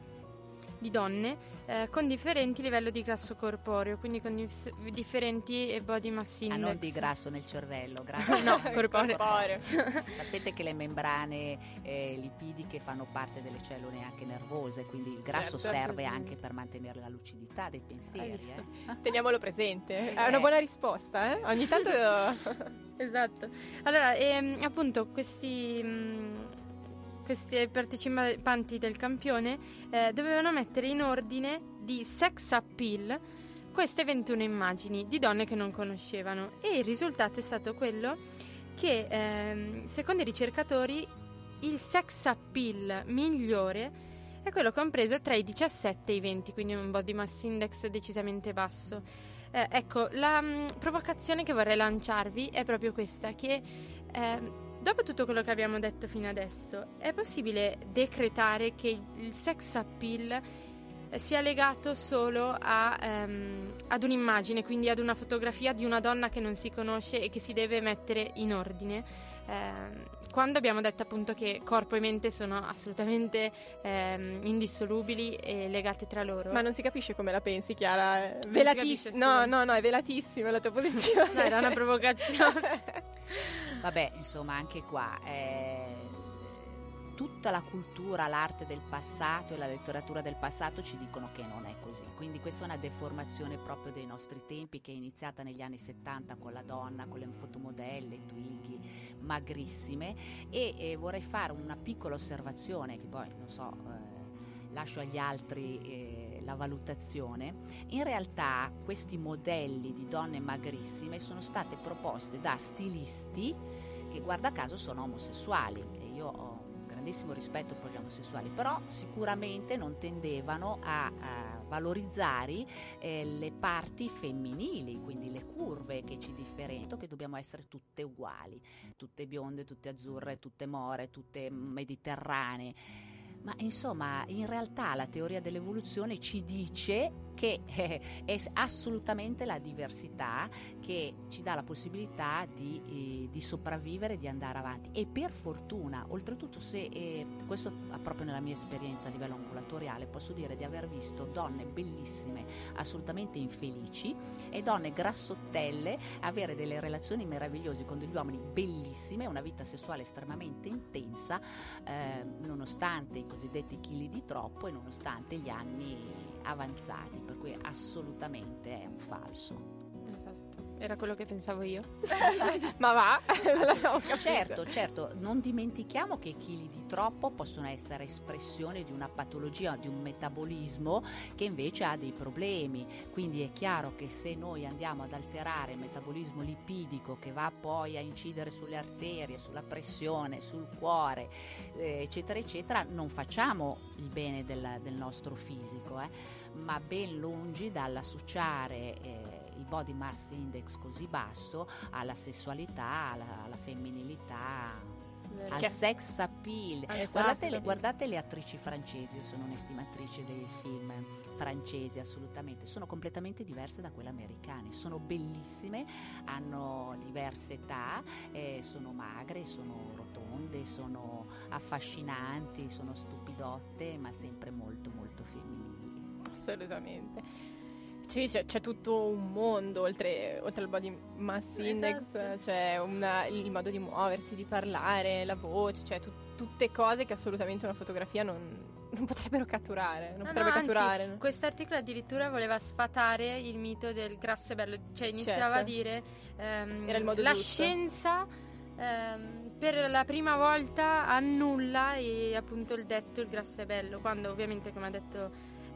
di donne eh, con differenti livelli di grasso corporeo, quindi con dif- differenti body mass index.
Ah, non di grasso nel cervello, grasso
no, corporeo. corporeo.
Sapete che le membrane eh, lipidiche fanno parte delle cellule anche nervose, quindi il grasso certo, serve anche per mantenere la lucidità dei pensieri. Eh?
Teniamolo presente, è una buona risposta, eh? ogni tanto...
esatto. Allora, ehm, appunto, questi... Mh, mm, questi partecipanti del campione eh, dovevano mettere in ordine di sex appeal queste 21 immagini di donne che non conoscevano e il risultato è stato quello che ehm, secondo i ricercatori il sex appeal migliore è quello compreso tra i 17 e i 20, quindi un body mass index decisamente basso. Eh, ecco, la mh, mm, provocazione che vorrei lanciarvi è proprio questa, che eh, Dopo tutto quello che abbiamo detto fino adesso, è possibile decretare che il sex appeal sia legato solo a, ehm, ad un'immagine, quindi ad una fotografia di una donna che non si conosce e che si deve mettere in ordine. Eh, quando abbiamo detto appunto che corpo e mente sono assolutamente ehm, indissolubili e legate tra loro.
Ma non si capisce come la pensi, Chiara. Velatissima. No, no, no, è velatissima la tua posizione.
no, era una provocazione.
Vabbè, insomma, anche qua. Eh tutta la cultura, l'arte del passato e la letteratura del passato ci dicono che non è così. Quindi questa è una deformazione proprio dei nostri tempi che è iniziata negli anni 70 con la donna, con le fotomodelle, Twiggy, magrissime e, e vorrei fare una piccola osservazione che poi non so, eh, lascio agli altri eh, la valutazione. In realtà questi modelli di donne magrissime sono state proposte da stilisti che guarda caso sono omosessuali e io ho grandissimo rispetto per gli omosessuali, però sicuramente non tendevano a, a valorizzare eh, le parti femminili, quindi le curve che ci differenziano, che dobbiamo essere tutte uguali, tutte bionde, tutte azzurre, tutte more, tutte mediterranee ma insomma, in realtà la teoria dell'evoluzione ci dice che eh, è assolutamente la diversità che ci dà la possibilità di, eh, di sopravvivere, di andare avanti. E per fortuna, oltretutto, se eh, questo proprio nella mia esperienza a livello ambulatoriale, posso dire di aver visto donne bellissime, assolutamente infelici, e donne grassottelle avere delle relazioni meravigliose con degli uomini bellissime, una vita sessuale estremamente intensa, eh, nonostante cosiddetti chili di troppo e nonostante gli anni avanzati, per cui assolutamente è un falso.
Era quello che pensavo io.
Ma va,
certo, certo, non dimentichiamo che i chili di troppo possono essere espressione di una patologia, di un metabolismo che invece ha dei problemi. Quindi è chiaro che se noi andiamo ad alterare il metabolismo lipidico che va poi a incidere sulle arterie, sulla pressione, sul cuore, eh, eccetera, eccetera, non facciamo il bene del, del nostro fisico, eh, ma ben lungi dall'associare eh, il body mass index così basso alla sessualità, alla, alla femminilità al che... sex appeal. Esatto. Guardate, le, guardate, le, attrici francesi, io sono un'estimatrice dei film francesi assolutamente, sono completamente diverse da quelle americane, sono bellissime, hanno diverse età, eh, sono magre, sono rotonde, sono affascinanti, sono stupidotte, ma sempre molto molto femminili.
Assolutamente. Sì, c'è, c'è, tutto un mondo oltre, oltre al body mass index, esatto. c'è una, il modo di muoversi, di parlare, la voce, cioè tu, tutte cose che assolutamente una fotografia non, non potrebbero catturare. Non
no,
potrebbe
no,
catturare.
Anzi, quest'articolo addirittura voleva sfatare il mito del grasso e bello, cioè iniziava certo. a dire um,
Era il modo
la
giusto.
scienza um, per la prima volta annulla e, appunto il detto il grasso è bello, quando ovviamente come ha detto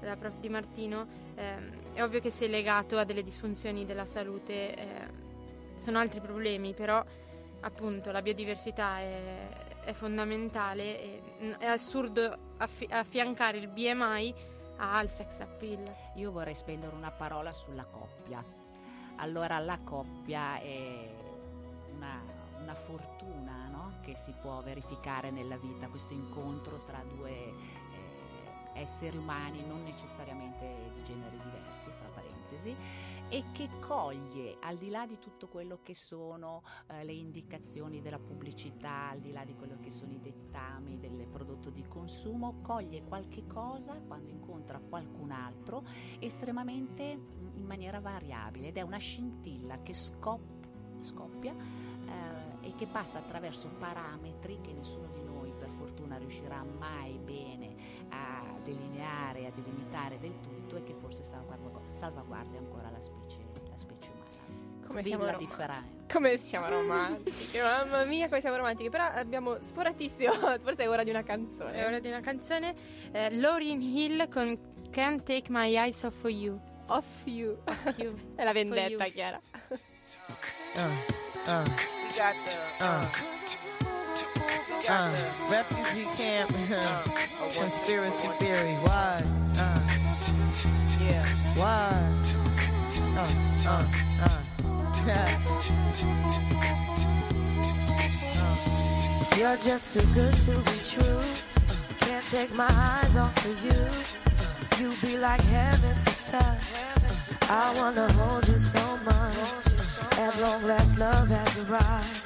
la prof Di Martino, eh, è ovvio che se legato a delle disfunzioni della salute eh, sono altri problemi, però appunto la biodiversità è, è fondamentale, e, è assurdo affi- affiancare il BMI al sex appeal.
Io vorrei spendere una parola sulla coppia. Allora la coppia è una, una fortuna no? che si può verificare nella vita, questo incontro tra due esseri umani non necessariamente di generi diversi, fra parentesi, e che coglie al di là di tutto quello che sono eh, le indicazioni della pubblicità, al di là di quello che sono i dettami del prodotto di consumo, coglie qualche cosa quando incontra qualcun altro estremamente in maniera variabile ed è una scintilla che scop- scoppia eh, e che passa attraverso parametri che nessuno di noi per fortuna riuscirà mai bene a delineare, a delimitare del tutto e che forse salvaguardia ancora la specie, la specie umana.
Come siamo, rom- come siamo romantiche, mamma mia come siamo romantiche, però abbiamo sforatissimo, forse è ora di una canzone.
È ora di una canzone, eh, Lauryn Hill con Can't Take My Eyes Off of You.
Off You.
Off you.
è la vendetta, Chiara. Uh, uh, uh.
Uh, refugee camp, uh, conspiracy theory. Why? Uh, yeah. Why? Uh, uh, uh. You're just too good to be true. Can't take my eyes off of you. You be like heaven to touch. I wanna hold you so much. At long last, love has arrived.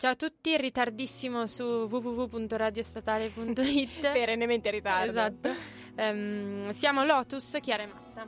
Ciao a tutti, ritardissimo su www.radiostatale.it.
Perennemente in ritardo.
Esatto. Ehm, siamo Lotus, Chiara e Marta.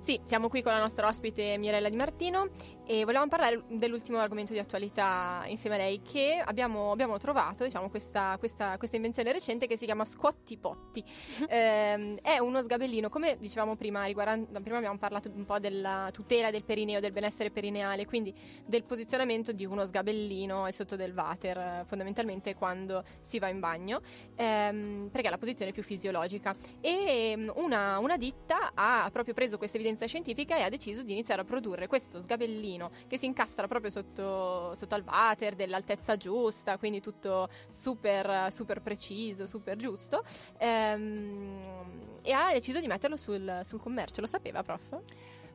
Sì, siamo qui con la nostra ospite Mirella Di Martino e volevamo parlare dell'ultimo argomento di attualità insieme a lei che abbiamo, abbiamo trovato, diciamo, questa, questa- questa invenzione recente che si chiama Squatti Potti. Ehm, è uno sgabellino, come dicevamo prima, riguardan- prima abbiamo parlato un po' della tutela del perineo, del benessere perineale, quindi del posizionamento di uno sgabellino sotto del water, eh, fondamentalmente quando si va in bagno, ehm, perché è la posizione più fisiologica. E mm, una, una ditta ha proprio preso questa evidenza scientifica e ha deciso di iniziare a produrre questo sgabellino che si incastra proprio sotto, sotto al water, dell'altezza giusta, quindi tutto super, super preciso, super giusto. Ehm, e ha deciso di metterlo sul, sul commercio. Lo sapeva, prof?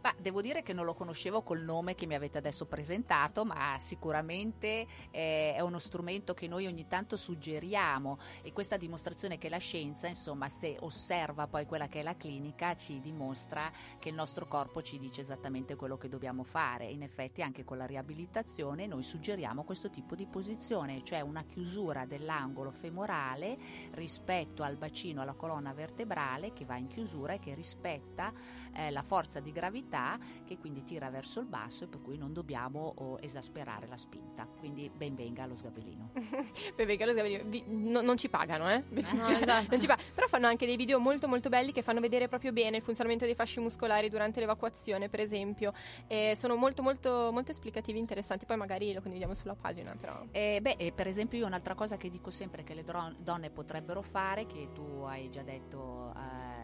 Ma devo dire che non lo conoscevo col nome che mi avete adesso presentato, ma sicuramente eh, è uno strumento che noi ogni tanto suggeriamo e questa dimostrazione che la scienza, insomma, se osserva poi quella che è la clinica, ci dimostra che il nostro corpo ci dice esattamente quello che dobbiamo fare. In effetti anche con la riabilitazione noi suggeriamo questo tipo di posizione, cioè una chiusura dell'angolo femorale rispetto al bacino, alla colonna vertebrale che va in chiusura e che rispetta eh, la forza di gravità che quindi tira verso il basso e per cui non dobbiamo oh, esasperare la spinta. Quindi ben venga lo sgabellino.
ben venga lo sgabellino. Vi, no, non ci pagano, eh?
No, esatto.
ci pagano. Però fanno anche dei video molto molto belli che fanno vedere proprio bene il funzionamento dei fasci muscolari durante l'evacuazione, per esempio. E sono molto molto molto esplicativi interessanti. Poi magari lo condividiamo sulla pagina, però.
Eh, beh, eh, per esempio io un'altra cosa che dico sempre che le dron- donne potrebbero fare, che tu hai già detto eh,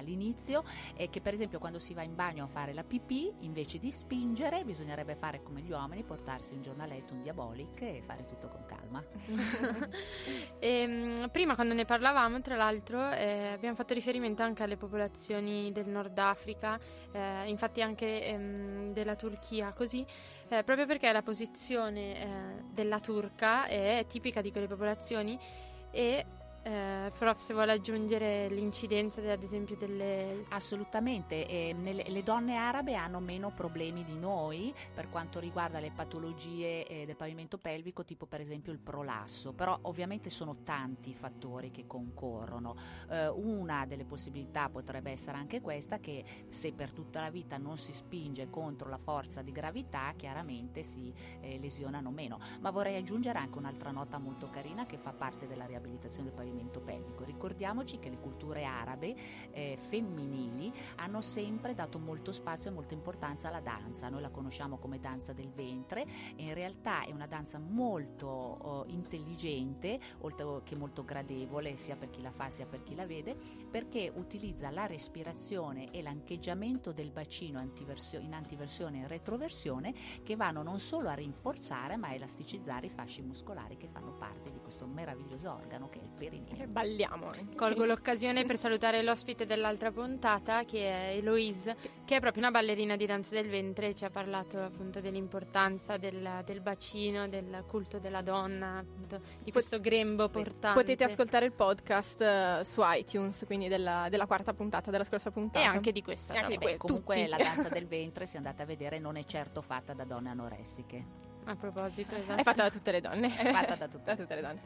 all'inizio, è che per esempio quando si va in bagno a fare la pipì, invece di spingere, bisognerebbe fare come gli uomini, portarsi un giornaletto, un diabolic e fare tutto con calma.
E, mh, prima quando ne parlavamo, tra l'altro, eh, abbiamo fatto riferimento anche alle popolazioni del Nord Africa, eh, infatti anche ehm, della Turchia, così, eh, proprio perché la posizione eh, della turca è tipica di quelle popolazioni e eh, prof se vuole aggiungere l'incidenza de- ad esempio delle
Assolutamente, eh, nelle- le donne arabe hanno meno problemi di noi per quanto riguarda le patologie eh, del pavimento pelvico, tipo per esempio il prolasso, però ovviamente sono tanti i fattori che concorrono. Eh, una delle possibilità potrebbe essere anche questa che se per tutta la vita non si spinge contro la forza di gravità, chiaramente si eh, lesionano meno. Ma vorrei aggiungere anche un'altra nota molto carina che fa parte della riabilitazione del pavimento pelvico. Ricordiamoci che le culture arabe eh, femminili hanno sempre dato molto spazio e molta importanza alla danza. Noi la conosciamo come danza del ventre e in realtà è una danza molto oh, intelligente, oltre che molto gradevole sia per chi la fa sia per chi la vede, perché utilizza la respirazione e l'ancheggiamento del bacino antiversio- in antiversione e in retroversione che vanno non solo a rinforzare ma a elasticizzare i fasci muscolari che fanno parte di questo meraviglioso organo che è il perineo.
Che balliamo anche.
Colgo l'occasione per salutare l'ospite dell'altra puntata che è Eloise, che è proprio una ballerina di danza del ventre, ci ha parlato appunto dell'importanza del, del bacino, del culto della donna, appunto, di questo grembo portante.
Potete ascoltare il podcast eh, su iTunes, quindi della, della quarta puntata, della scorsa puntata.
E anche di questa.
E anche di
Beh, comunque
tutti.
la danza del ventre, se andate a vedere, non è certo fatta da donne anoressiche,
A proposito,
È
esatto.
fatta da tutte le donne.
è fatta da tutte.
da tutte le donne.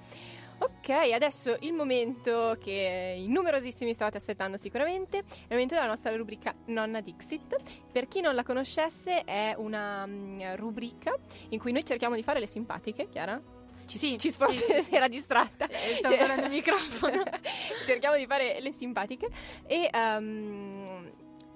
Ok, adesso il momento che i numerosissimi state aspettando sicuramente, è il momento della nostra rubrica Nonna Dixit. Per chi non la conoscesse è una mm, rubrica in cui noi cerchiamo di fare le simpatiche, Chiara?
Sì,
Ci forse
sì, sì.
si era distratta.
Eh, stavo
Cioè-
al microfono.
cerchiamo di fare le simpatiche e ehm,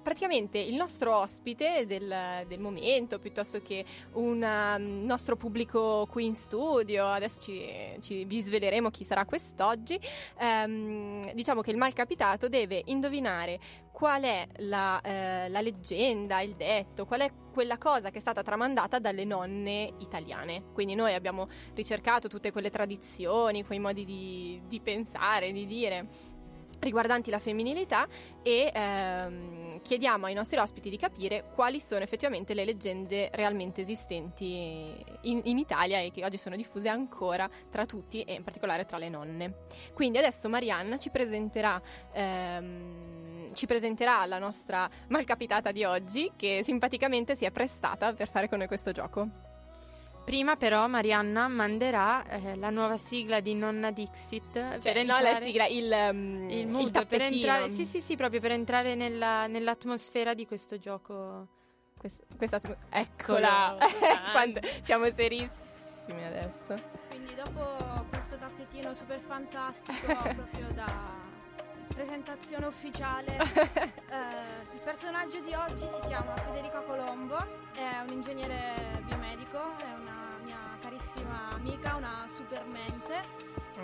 praticamente il nostro ospite del, del momento piuttosto che un um, nostro pubblico qui in studio adesso ci, ci- vi sveleremo chi sarà quest'oggi ehm, diciamo che il malcapitato deve indovinare qual è la, eh, la leggenda, il detto, qual è quella cosa che è stata tramandata dalle nonne italiane. Quindi noi abbiamo ricercato tutte quelle tradizioni, quei modi di, di pensare, di dire riguardanti la femminilità e ehm, chiediamo ai nostri ospiti di capire quali sono effettivamente le leggende realmente esistenti in, in Italia e che oggi sono diffuse ancora tra tutti e in particolare tra le nonne. Quindi adesso Marianna ci presenterà ehm, ci presenterà la nostra malcapitata di oggi che simpaticamente si è prestata per fare con noi questo gioco.
Prima però Marianna manderà eh, la nuova sigla di Nonna Dixit
Cioè,
per
no,
entrare
la sigla, il, um,
il mood per
tappetino.
entrare sì sì sì proprio per entrare nella- nell'atmosfera di questo gioco
Quest- questa, eccola,
Eccolo.
Quanto- siamo serissimi adesso.
Quindi dopo questo tappetino super fantastico, proprio da presentazione ufficiale, eh, il personaggio di oggi si chiama Federico Colombo, è un ingegnere biomedico, è una mia carissima amica, una super mente,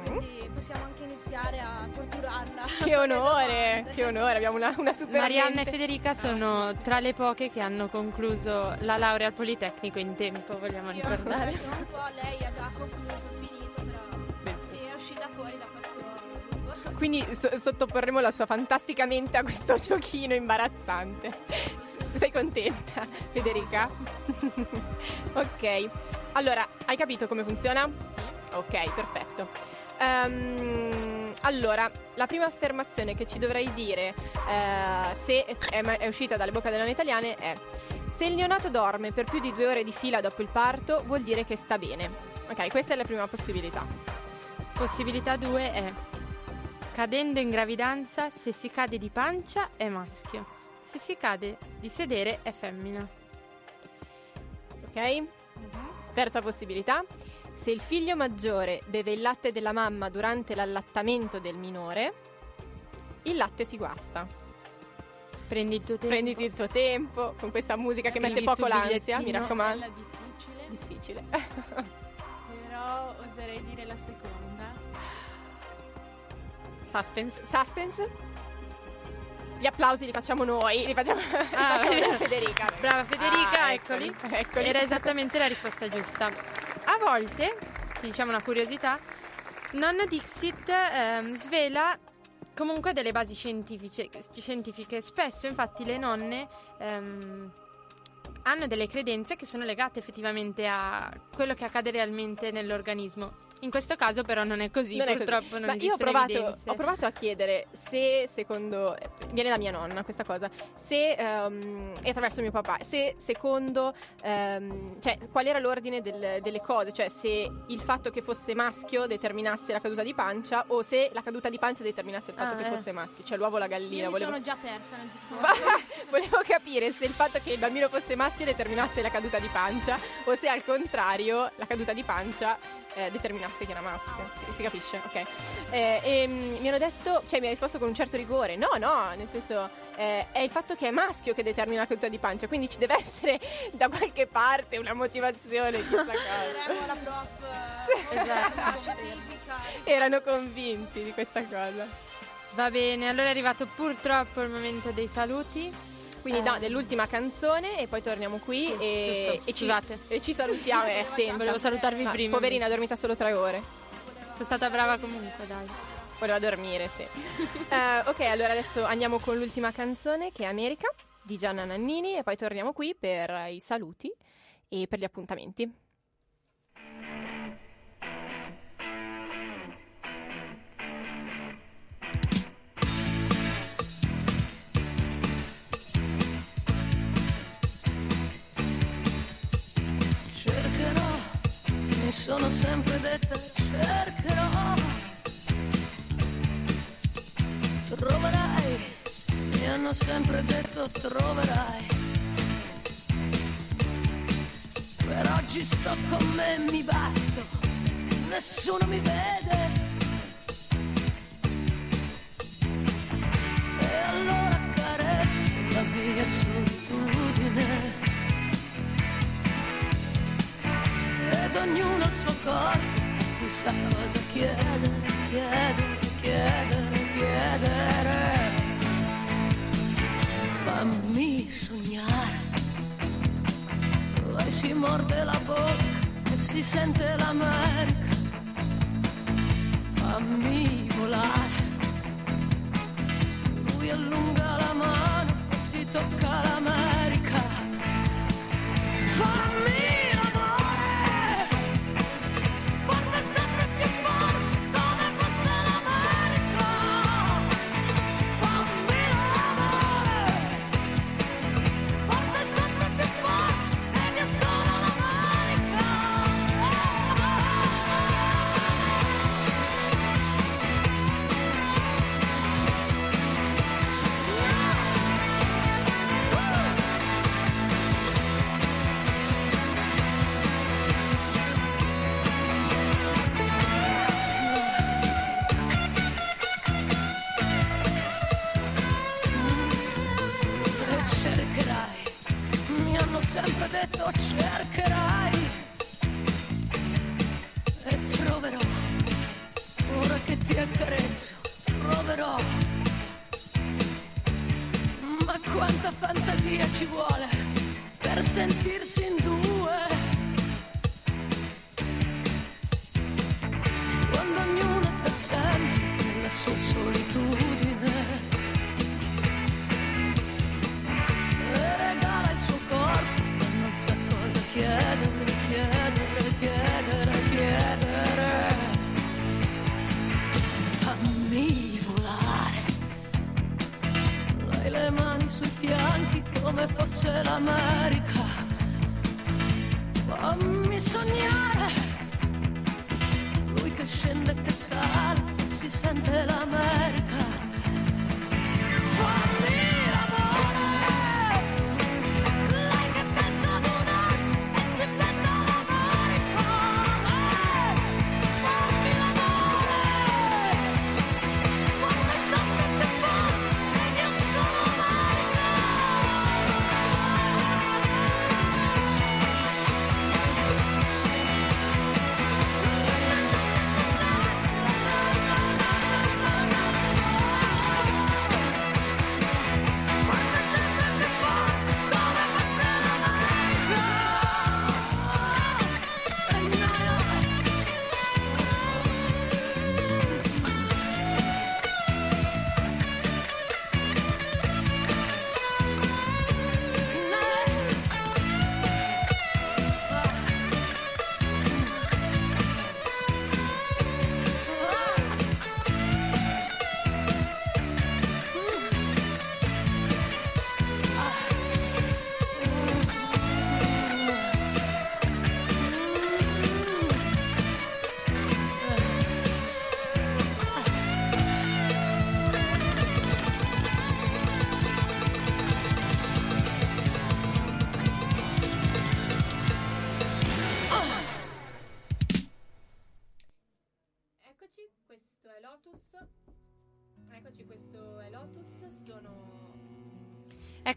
quindi possiamo anche iniziare a torturarla.
Che onore, che onore, abbiamo una, una super
Marianna e
mente.
Federica sono tra le poche che hanno concluso la laurea al Politecnico in tempo vogliamo
Io
ricordare
sono un po', lei ha già concluso, finito, però sì, è uscita fuori da questo gruppo.
Quindi so- sottoporremo la sua fantastica mente a questo giochino imbarazzante. Sei contenta, Federica? ok, allora, hai capito come funziona? Sì. Ok, perfetto. Ehm, allora, la prima affermazione che ci dovrai dire eh, se è, è uscita dalle bocche delle donne italiane è se il neonato dorme per più di due ore di fila dopo il parto vuol dire che sta bene. Ok, questa è la prima possibilità.
possibilità 2 è cadendo in gravidanza se si cade di pancia è maschio Se si cade di sedere è femmina.
Ok? Terza possibilità. Se il figlio maggiore beve il latte della mamma durante l'allattamento del minore, il latte si guasta.
Prendi il tuo tempo.
Prenditi il tuo tempo con questa musica che
Scrivi
mette poco l'ansia, mi raccomando.
Difficile,
Difficile.
però oserei dire la seconda.
Suspense.
Suspense. Gli applausi li facciamo noi, li facciamo, li
Ah,
facciamo
vero.
da Federica.
Brava Federica,
Ah,
eccoli.
eccoli.
Era esattamente la risposta giusta. A volte, ti diciamo una curiosità, nonna Dixit ehm, svela comunque delle basi scientifiche, scientifiche. Spesso, infatti, le nonne ehm, hanno delle credenze che sono legate effettivamente a quello che accade realmente nell'organismo. In questo caso, però, non è così.
Non è così.
Purtroppo non
Ma io ho provato, ho provato a chiedere se secondo viene da mia nonna questa cosa se ehm, e attraverso mio papà se secondo ehm, cioè qual era l'ordine del- delle cose cioè se il fatto che fosse maschio determinasse la caduta di pancia o se la caduta di pancia determinasse il fatto
Ah,
che
eh.
fosse maschio cioè l'uovo o la gallina
Io mi
volevo...
sono già persa nel discorso.
volevo capire se il fatto che il bambino fosse maschio determinasse la caduta di pancia o se al contrario la caduta di pancia eh, determinasse che era maschio. Si, si capisce? Ok. Eh, e mm, mi hanno detto, cioè mi ha risposto con un certo rigore. No, no, nel senso eh, è il fatto che è maschio che determina la caduta di pancia, quindi ci deve essere da qualche parte una motivazione, chissà cosa.
Alla prof eh,
Esatto.
Erano convinti di questa cosa.
Va bene, allora è arrivato purtroppo il momento dei saluti.
Quindi
Eh.
no, dell'ultima canzone e poi torniamo qui
Sì,
e, e ci,
Scusate.
e ci salutiamo. È attenta.
Volevo salutarvi
Ma,
prima.
Poverina, ha dormito solo tre ore.
Sono stata brava comunque, dai.
Voleva dormire, sì. Eh, ok, allora adesso andiamo con l'ultima canzone che è America di Gianna Nannini e poi torniamo qui per i saluti e per gli appuntamenti.
Sono sempre detta cercherò, troverai, mi hanno sempre detto troverai, per oggi sto con me, mi basto, nessuno mi vede. Ed ognuno il suo corpo, chissà cosa chiedere, chiedere, chiedere, chiedere. Fammi sognare, poi si morde la bocca e si sente l'America. Fammi volare, lui allunga la mano e si tocca l'America. Fammi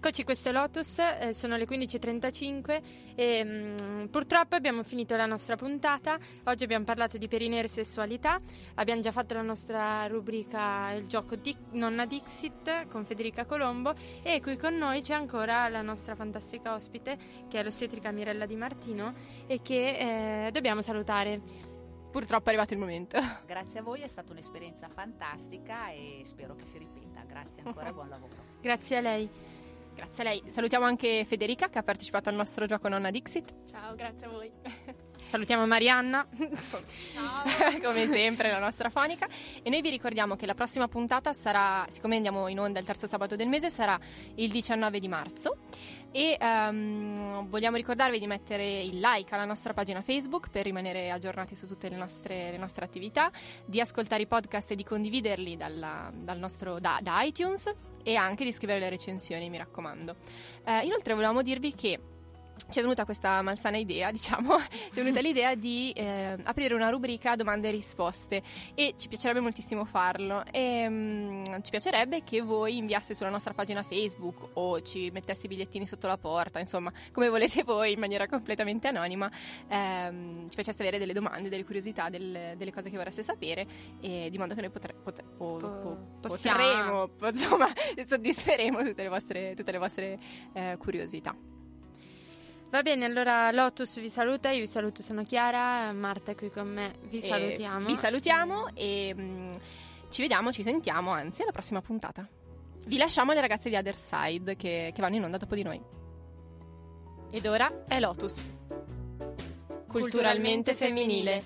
Eccoci, questo è Lotus,
eh, sono le 15.35 e mm, purtroppo abbiamo finito la nostra puntata. Oggi abbiamo parlato di perineo e sessualità, abbiamo già fatto la nostra rubrica Il gioco di Nonna Dixit con Federica Colombo e qui con noi c'è ancora la nostra fantastica ospite che è l'ostetrica Mirella Di Martino e che eh, dobbiamo salutare.
Purtroppo è arrivato il momento.
Grazie a voi, è stata un'esperienza fantastica e spero che si ripeta. Grazie ancora buon lavoro.
Grazie a lei.
Grazie a lei. Salutiamo anche Federica che ha partecipato al nostro gioco Nonna Dixit.
Ciao, grazie a voi.
Salutiamo Marianna.
Ciao.
come sempre la nostra fonica e noi vi ricordiamo che la prossima puntata sarà siccome andiamo in onda il terzo sabato del mese sarà il 19 di marzo e ehm, vogliamo ricordarvi di mettere il like alla nostra pagina Facebook per rimanere aggiornati su tutte le nostre, le nostre attività di ascoltare i podcast e di condividerli dalla- dal nostro, da, da iTunes e anche di scrivere le recensioni mi raccomando. Eh, inoltre volevamo dirvi che ci è venuta questa malsana idea, diciamo, ci è venuta l'idea di eh, aprire una rubrica domande e risposte e ci piacerebbe moltissimo farlo e mm, ci piacerebbe che voi inviaste sulla nostra pagina Facebook o ci metteste i bigliettini sotto la porta, insomma, come volete voi in maniera completamente anonima, ehm, ci faceste avere delle domande, delle curiosità, del- delle cose che vorreste sapere e di modo che noi potre- potre- po-
Po-
po-
possiamo.
potremo, po- insomma, soddisferemo tutte le vostre, tutte le vostre eh, curiosità.
Va bene, allora Lotus vi saluta, io vi saluto, sono Chiara, Marta è qui con me, vi
E
salutiamo.
Vi salutiamo e mm, ci vediamo, ci sentiamo, anzi, alla prossima puntata. Vi lasciamo alle ragazze di Other Side che, che vanno in onda dopo di noi. Ed ora è Lotus. Culturalmente femminile.